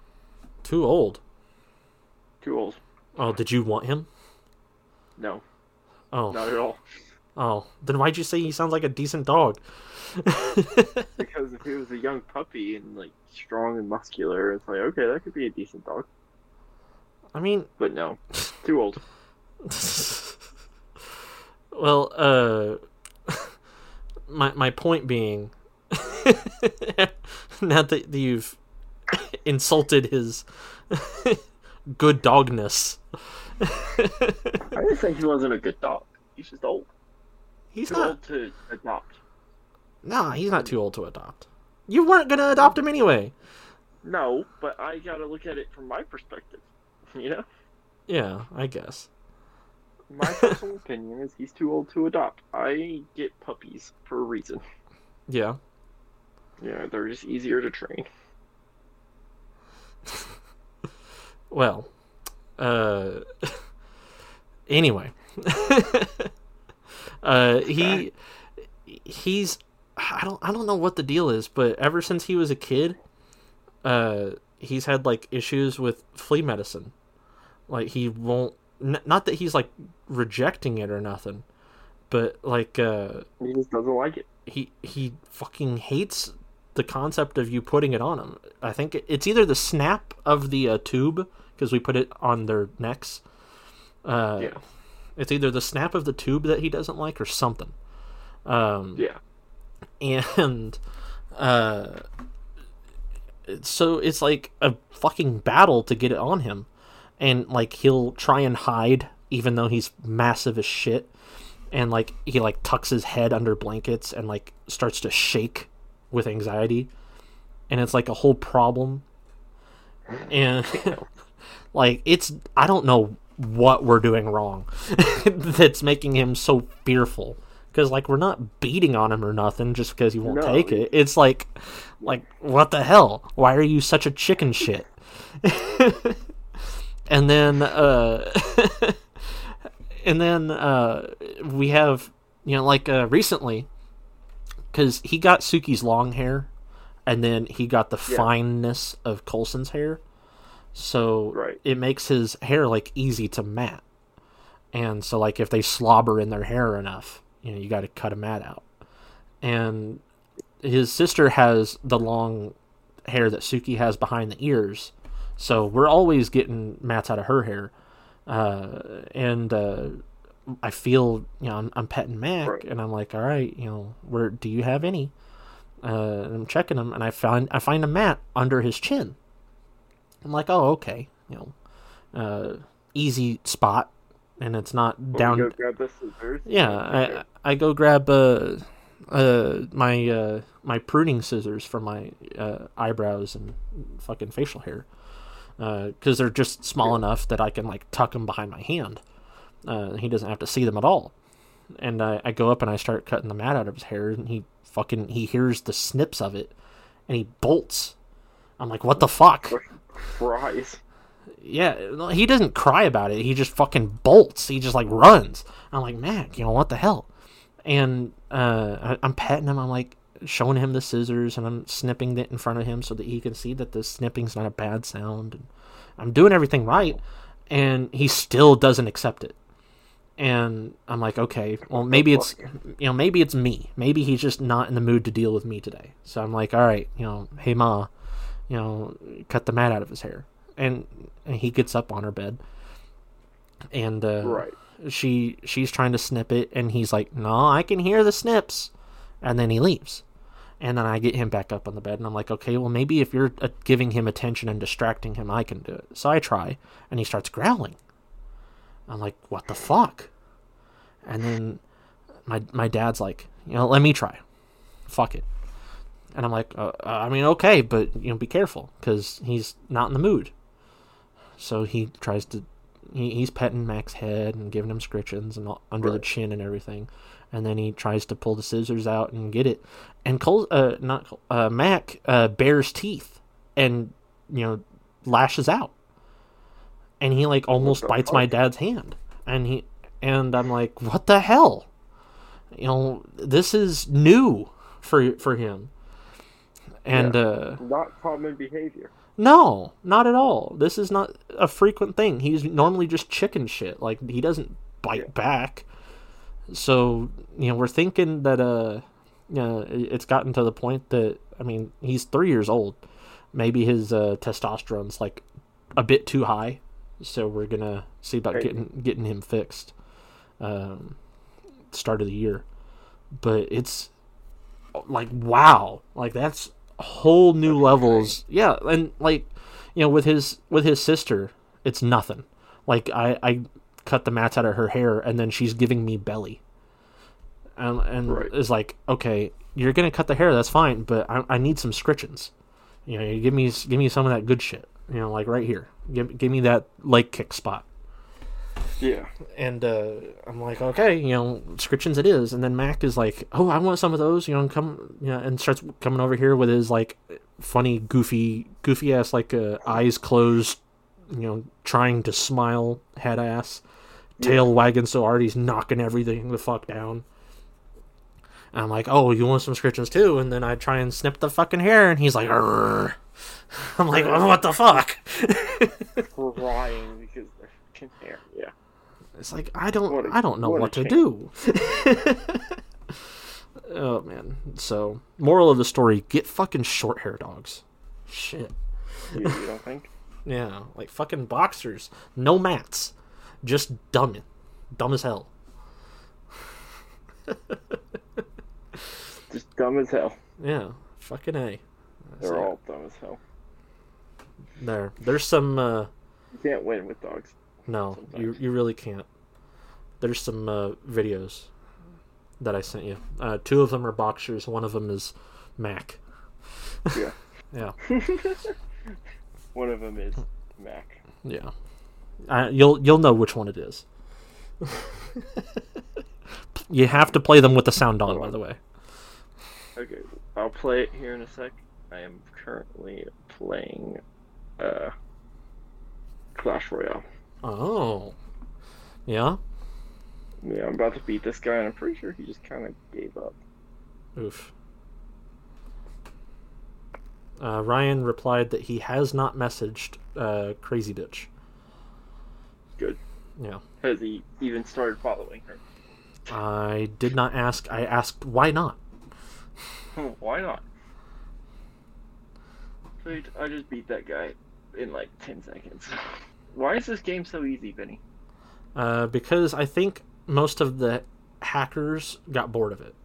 Too old. Too old. Oh, did you want him? No, Oh, not at all. oh. Then why'd you say he sounds like a decent dog? Because if he was a young puppy and like strong and muscular, it's like okay, that could be a decent dog. I mean, But no, too old. well, uh, my my point being, now that you've insulted his good dogness, I didn't say he wasn't a good dog. He's just old. he's Too not. old to adopt. Nah, he's not too old to adopt. You weren't gonna adopt him anyway. No, but I gotta look at it from my perspective. You know, Yeah, I guess. my personal opinion is he's too old to adopt. I get puppies for a reason. Yeah. Yeah, they're just easier to train. Well, uh, anyway, uh, he he's I don't I don't know what the deal is, but ever since he was a kid, uh, he's had like issues with flea medicine. Like he won't. N- not that he's like rejecting it or nothing, but like uh, He just doesn't like it. he he fucking hates the concept of you putting it on him. I think it's either the snap of the uh, tube because we put it on their necks. Uh, Yeah. It's either the snap of the tube that he doesn't like or something. Um, Yeah. and uh, so it's like a fucking battle to get it on him, and like he'll try and hide even though he's massive as shit, and like he like tucks his head under blankets and like starts to shake with anxiety, and it's like a whole problem, and like it's I don't know what we're doing wrong that's making him so fearful because like we're not beating on him or nothing just because he won't No. take it it's like like what the hell why are you such a chicken shit and then uh and then uh we have you know like uh recently because he got suki's long hair and then he got the Yeah. fineness of colson's hair so Right. it makes his hair like easy to mat. And so like if they slobber in their hair enough you know you got to cut a mat out. And his sister has the long hair that suki has behind the ears. So we're always getting mats out of her hair. Uh, and uh, i feel you know i'm, I'm petting mac Right. and i'm like all right you know where do you have any? Uh, and i'm checking him and i find i find a mat under his chin i'm like oh okay you know uh, easy spot and it's not Well, down Go grab the scissors. yeah, I I go grab uh uh, my uh, my pruning scissors for my uh, eyebrows and fucking facial hair, because they're just small enough that I can like tuck them behind my hand. Uh, he doesn't have to see them at all. And I, I go up and I start cutting the mat out of his hair, and he fucking he hears the snips of it, and he bolts. I'm like, what the fuck? Fries. Yeah, he doesn't cry about it. He just fucking bolts. He just like runs. I'm like, Mac, you know what the hell? And uh, I, I'm petting him. I'm like showing him the scissors, and I'm snipping it in front of him so that he can see that the snipping's not a bad sound. And I'm doing everything right, and he still doesn't accept it. And I'm like, okay, well maybe it's you know maybe it's me. Maybe he's just not in the mood to deal with me today. So I'm like, all right, you know, hey ma, you know, cut the mat out of his hair. And, and he gets up on her bed. And uh, Right. she she's trying to snip it. And he's like no i can hear the snips. And then he leaves. And then i get him back up on the bed. And i'm like okay well maybe if you're uh, giving him attention and distracting him i can do it. So i try. And he starts growling. I'm like what the fuck? And then my my dad's like you know let me try. Fuck it and i'm like uh, i mean okay but you know be careful because he's not in the mood. So he tries to he, he's petting Mac's head and giving him scritchings and all, under the chin and everything, and then he tries to pull the scissors out and get it, and Cole, uh, not Cole, uh, Mac, uh, bares teeth and you know lashes out, and he like almost bites my dad's hand, and he and I'm like, what the hell, you know, this is new for for him, and Yeah. uh. Not common behavior. No, not at all. This is not a frequent thing. He's normally just chicken shit. Like he doesn't bite Yeah. back. So you know, we're thinking that uh, you know, it's gotten to the point that I mean, he's three years old. Maybe his uh, testosterone's like a bit too high. So we're gonna see about getting getting him fixed. Um, start of the year, but it's like wow, like that's whole new That's levels. Yeah, and like you know, with his with his sister, it's nothing. Like I I cut the mats out of her hair, and then she's giving me belly, and and Right. is like, okay, you're gonna cut the hair, that's fine, but I, I need some scritchings. You know, you give me give me some of that good shit. You know, like right here, give give me that leg kick spot Yeah. and uh, I'm like, okay, you know, scritchings it is. And then Mac is like, oh, I want some of those, you know, and come, you know, and starts coming over here with his like funny, goofy, goofy ass, like uh, eyes closed, you know, trying to smile, head ass, tail wagging so hard he's knocking everything the fuck down. And I'm like, oh, you want some scritchings too? And then I try and snip the fucking hair, and he's like, Arr. I'm like, oh, what the fuck? Crying because they're fucking hair. It's like I don't What a- I don't know what what, to do. oh man. So moral of the story, get fucking short hair dogs. Shit. You, you don't think? Yeah, like fucking boxers. No mats. Just dumb dumb as hell. Just dumb as hell. Yeah. Fucking A. They're So, all dumb as hell. there. There's some uh You can't win with dogs. no, you you really can't. There's some uh videos that I sent you. Uh two of them are boxers, one of them is Mac. Yeah. Yeah. One of them is Mac. Yeah, uh, you'll you'll know which one it is. you have to play them with the sound on, by the way. Okay, I'll play it here in a sec. I am currently playing uh Clash Royale. Oh, yeah. Yeah, I'm about to beat this guy, and I'm pretty sure he just kind of gave up. Oof. Uh, Ryan replied that he has not messaged uh, Crazy Bitch. Good. Yeah, Has he even started following her? I did not ask. I asked why not. Why not? Dude, I just beat that guy in like 10 seconds. Why is this game so easy, Benny? Uh, because I think most of the hackers got bored of it.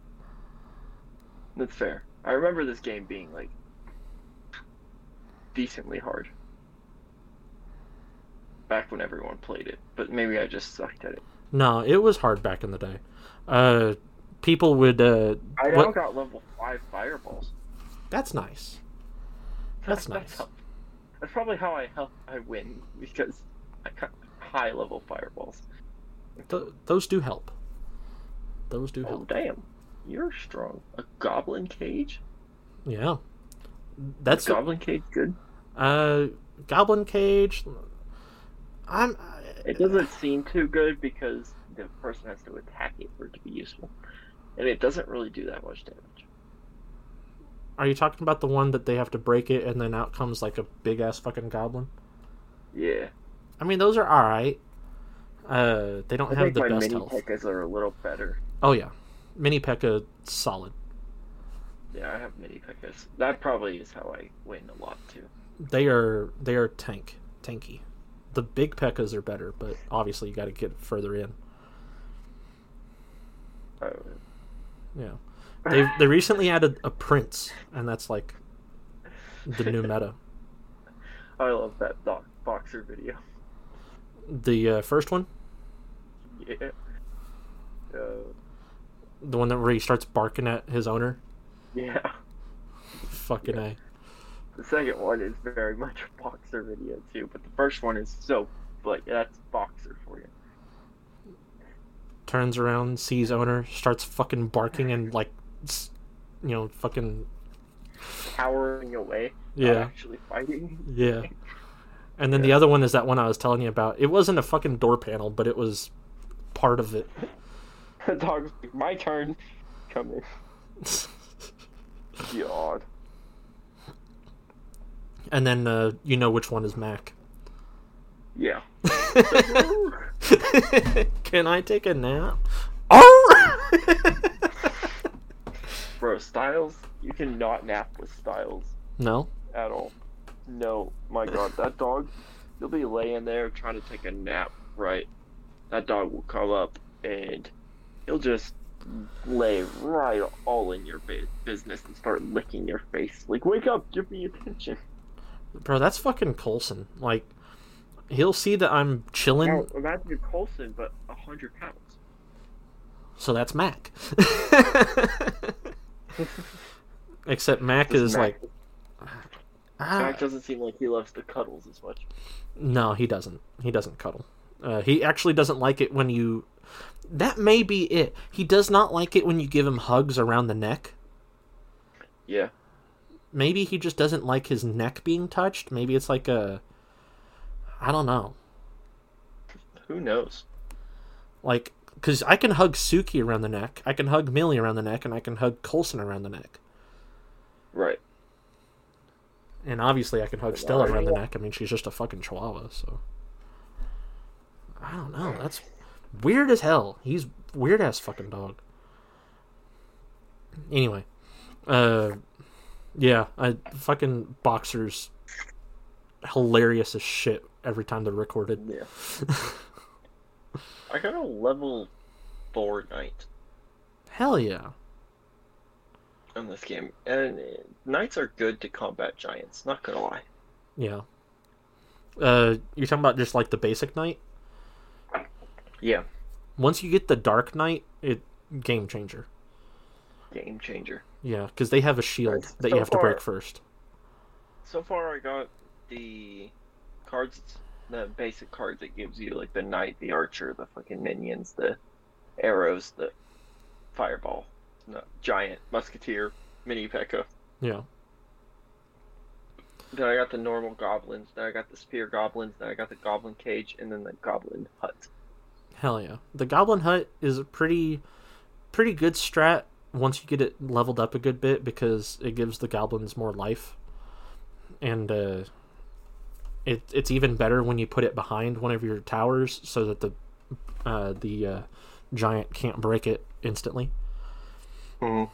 That's fair. I remember this game being like decently hard back when everyone played it, but maybe I just sucked at it. No, it was hard back in the day. Uh, people would. Uh, I now what- got level five fireballs. That's nice. That's nice. how- that's probably how I help I win because I got high level fireballs. Th- those do help. Those do Oh help. damn, you're strong. A goblin cage? Yeah. That's a goblin cage good. uh, Goblin Cage. I'm. It doesn't seem too good because the person has to attack it for it to be useful, and it doesn't really do that much damage. Are you talking about the one that they have to break it and then out comes like a big ass fucking goblin? Yeah, I mean, those are all right. Uh, they don't I have think the best mini health. pekkas are a little better. Oh yeah, Mini Pekka solid. Yeah, I have mini pekkas. That probably is how I win a lot too. They are they are tank tanky. The big Pekkas are better, but obviously you got to get further in. Uh, Yeah, they they recently added a prince, and that's like the new meta. I love that boxer video. The uh, first one, Yeah. Uh, the one that where he starts barking at his owner. yeah. Fucking a. The second one is very much a boxer video too, but the first one is so like that's boxer for you. Turns around, sees owner, starts fucking barking and like, you know, fucking Cowering away, yeah, actually fighting. yeah. And then the other one is that one I was telling you about. It wasn't a fucking door panel, but it was part of it. The dog's like, my turn. Come in. God. And then uh, you know which one is Mac. Yeah. Can I take a nap? Oh! Bro, Styles, you cannot nap with Styles no. at all. No, my god, that dog, you'll be laying there trying to take a nap, right? That dog will come up and he'll just lay right all in your business and start licking your face. Like, wake up, give me attention. Bro, that's fucking Colson. Like, he'll see that I'm chilling, Now, imagine Colson, but a hundred pounds. so that's Mac. Except Mac is Mac- like, ah, Mac doesn't seem like he loves the cuddles as much. no, he doesn't. He doesn't cuddle. Uh, he actually doesn't like it when you. That may be it. He does not like it when you give him hugs around the neck. Yeah. Maybe he just doesn't like his neck being touched. Maybe it's like a. I don't know. Who knows? Like, because I can hug Suki around the neck, I can hug Millie around the neck, and I can hug Colson around the neck. Right. And obviously, I can hug Stella around the neck. I mean, she's just a fucking chihuahua, so. I don't know. That's weird as hell. He's weird ass fucking dog. Anyway, uh, yeah, I fucking boxers hilarious as shit every time they're recorded. Yeah. I got a level four knight Hell yeah. in this game, and uh, knights are good to combat giants. Not gonna lie. Yeah. Uh, you're talking about just like the basic knight. Yeah, Once you get the dark knight, it game changer. game changer. Yeah, because they have a shield Right, that so you have to break first. So far, I got the cards, the basic cards that gives you like the knight, the archer, the fucking minions, the arrows, the fireball, no, giant, musketeer, mini P.E.K.K.A. Yeah. Then I got the normal goblins. Then I got the spear goblins. Then I got the goblin cage, and then the goblin hut. Hell yeah. The Goblin Hut is a pretty, pretty good strat once you get it leveled up a good bit because it gives the goblins more life, and uh, it it's even better when you put it behind one of your towers so that the uh, the uh, giant can't break it instantly. Mm-hmm.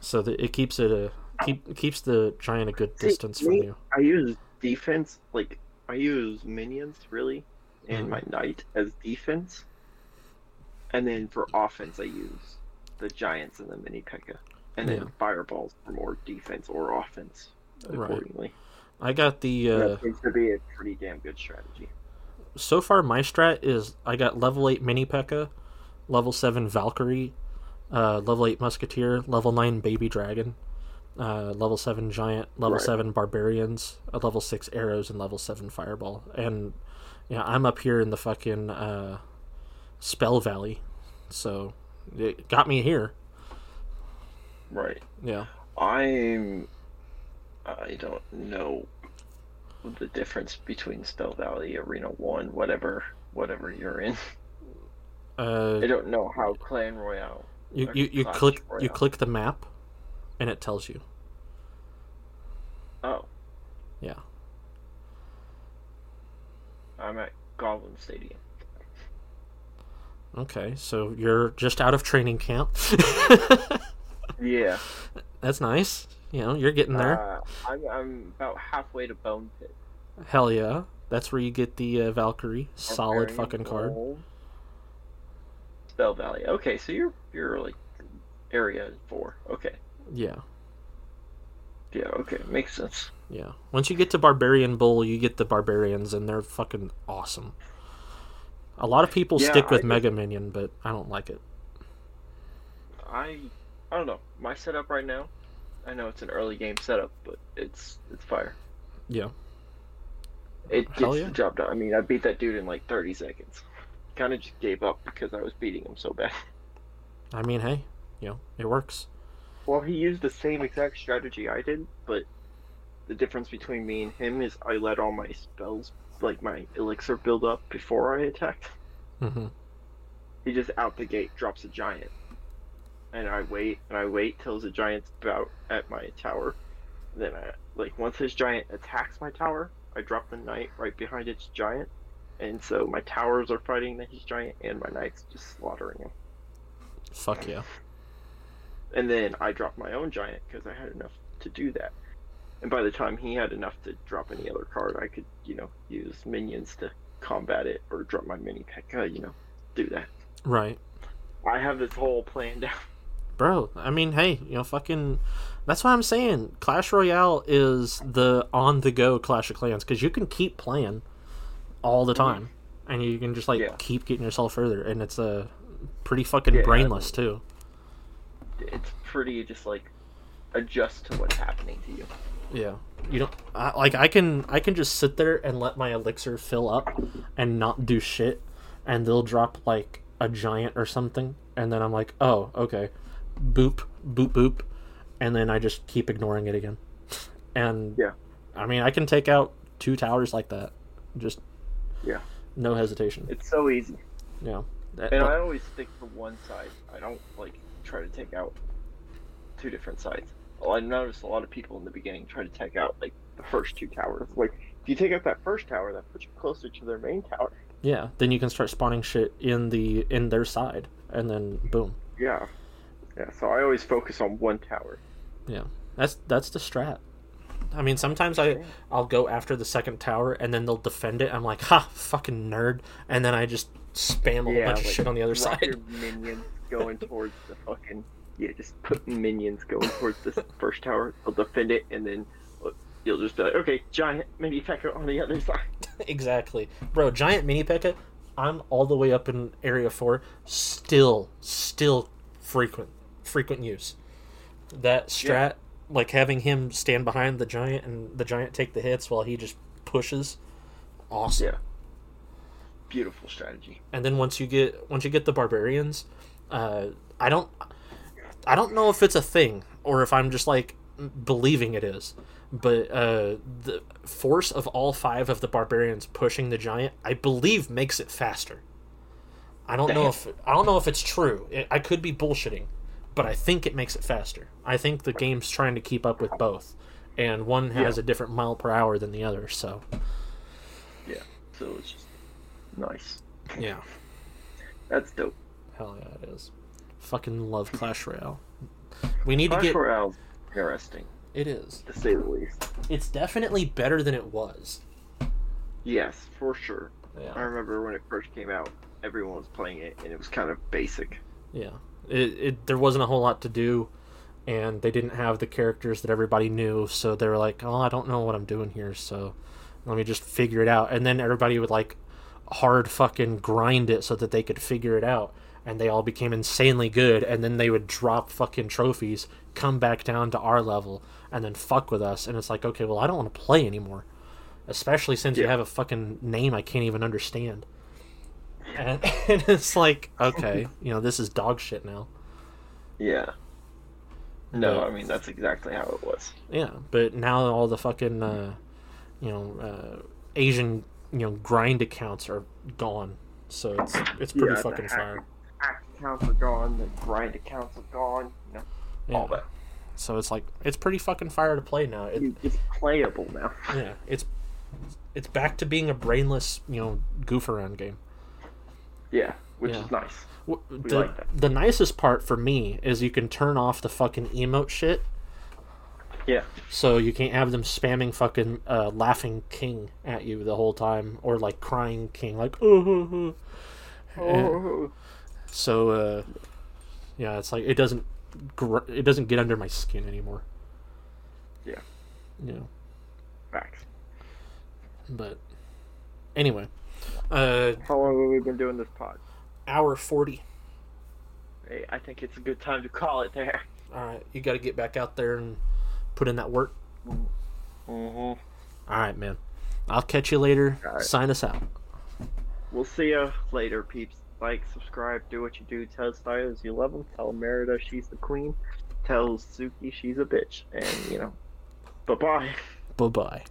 So that it keeps it a keep keeps the giant a good See, distance from you. I use defense, like I use minions really, and Mhm. my knight as defense, and then for offense I use the giants and the mini P.E.K.K.A. and then Yeah. fireballs for more defense or offense Right. accordingly. I got the uh, that seems to be a pretty damn good strategy. so far my strat is I got level eight mini P.E.K.K.A, level seven Valkyrie, uh, level eight musketeer, level nine baby dragon, uh, level seven giant, level Right. seven barbarians, a level six arrows, and level seven fireball. And yeah, I'm up here in the fucking uh, Spell Valley, so it got me here. Right. Yeah. I'm. I don't know the difference between Spell Valley, Arena One, whatever, whatever you're in. Uh, I don't know how Clan Royale. you you, you Clash click you click the map, and it tells you. Oh, Yeah. I'm at Goblin Stadium. Okay, so you're just out of training camp. Yeah. That's nice. You know, you're getting there. Uh, I'm I'm about halfway to Bone Pit. Hell yeah. That's where you get the uh, Valkyrie. Solid fucking card. Spell Valley. Okay, so you're you're like area four. Okay. Yeah. Yeah. Okay. Makes sense. Yeah. Once you get to Barbarian Bowl, you get the Barbarians, and they're fucking awesome. A lot of people Yeah, stick with I- Mega Minion, but I don't like it. I I don't know. My setup right now. I know it's an early game setup, but it's it's fire. Yeah. It gets yeah. the job done. I mean, I beat that dude in like 30 seconds. Kind of just gave up because I was beating him so bad. I mean, hey, you know, it works. Well, he used the same exact strategy I did, but the difference between me and him is I let all my spells, like my elixir, build up before I attacked. hmm He just out the gate drops a giant, and I wait and I wait till the giant's about at my tower. Then I like once his giant attacks my tower, I drop the knight right behind its giant, and so my towers are fighting his giant, and my knight's just slaughtering him. Fuck yeah. And then I dropped my own giant because I had enough to do that. And by the time he had enough to drop any other card, I could, you know, use minions to combat it or drop my mini P.E.K.K.A., you know, do that. Right. I have this whole plan down. Bro, I mean, hey, you know, fucking. That's why I'm saying Clash Royale is the on the go Clash of Clans because you can keep playing all the time, and you can just like Yeah. keep getting yourself further, and it's a uh, pretty fucking Yeah. brainless too. It's pretty just like adjust to what's happening to you. Yeah, you don't I, like. I can I can just sit there and let my elixir fill up and not do shit, and they'll drop like a giant or something, and then I'm like, oh, okay, boop, boop, boop, and then I just keep ignoring it again. And Yeah. I mean, I can take out two towers like that, just Yeah. no hesitation. It's so easy. Yeah. That- And I always stick to one side. I don't like try to take out two different sides. Well, I noticed a lot of people in the beginning try to take out like the first two towers. Like if you take out that first tower, that puts you closer to their main tower. yeah, then you can start spawning shit in the in their side, and then boom. Yeah. Yeah, so I always focus on one tower. Yeah, that's that's the strat. I mean, sometimes I I'll go after the second tower and then they'll defend it. I'm like, ha, fucking nerd, and then I just spam a Yeah, bunch of shit on the other side. your minions going towards the fucking yeah, just put minions going towards this first tower. They'll defend it, and then you'll just be like, okay, giant mini pecker on the other side. exactly, bro. Giant mini P.E.K.K.A. I'm all the way up in area four. Still, still frequent, frequent use. That strat, like having him stand behind the giant and the giant take the hits while he just pushes. Awesome. Yeah. Beautiful strategy. and then once you get once you get the barbarians uh i don't i don't know if it's a thing or if i'm just like believing it is but uh the force of all five of the barbarians pushing the giant i believe makes it faster i don't know if i don't know if it's true I- i could be bullshitting but i think it makes it faster i think the game's trying to keep up with both and one has Yeah. a different mile per hour than the other so Yeah. So it's just nice. yeah That's dope. Hell yeah, it is. Fucking love hmm. Clash Royale. We need Clash to get. Royale's interesting, It is. to say the least. It's definitely better than it was. Yes, for sure. Yeah. I remember when it first came out, everyone was playing it, and it was kind of basic. Yeah. It, it there wasn't a whole lot to do, and they didn't have the characters that everybody knew, so they were like, "Oh, I don't know what I'm doing here, so let me just figure it out." And then everybody would like hard fucking grind it so that they could figure it out. And they all became insanely good, and then they would drop fucking trophies, come back down to our level, and then fuck with us. And it's like, okay, well, I don't want to play anymore, especially since you have a fucking name I can't even understand. And, and it's like, okay, you know, this is dog shit now. Yeah. No, But- I mean that's exactly how it was. Yeah, but now all the fucking, uh, you know, uh, Asian, you know, grind accounts are gone. So it's it's pretty Yeah, fucking fire. Accounts are gone. The grind accounts are gone. You know, Yeah. all that. So it's like it's pretty fucking fire to play now. It, It's playable now. yeah, it's it's back to being a brainless, you know, goof around game. Yeah, which Yeah. is nice. W- The, like that. the nicest part for me is you can turn off the fucking emote shit, Yeah. so you can't have them spamming fucking uh, laughing king at you the whole time, or like crying king, like oh. Oh. So uh, yeah, it's like it doesn't gr- it doesn't get under my skin anymore. Yeah. Yeah. know, Facts. but anyway, uh, How long have we been doing this pod? hour forty. Hey, I think it's a good time to call it there. All right, you got to get back out there and put in that work. Mm-hmm. All right, man. I'll catch you later. All right. Sign us out. We'll see you later, peeps. Like, subscribe, do what you do. Tell Styles you love him. Tell Merida she's the queen. Tell Suki she's a bitch. And, you know, bye bye. Bye bye.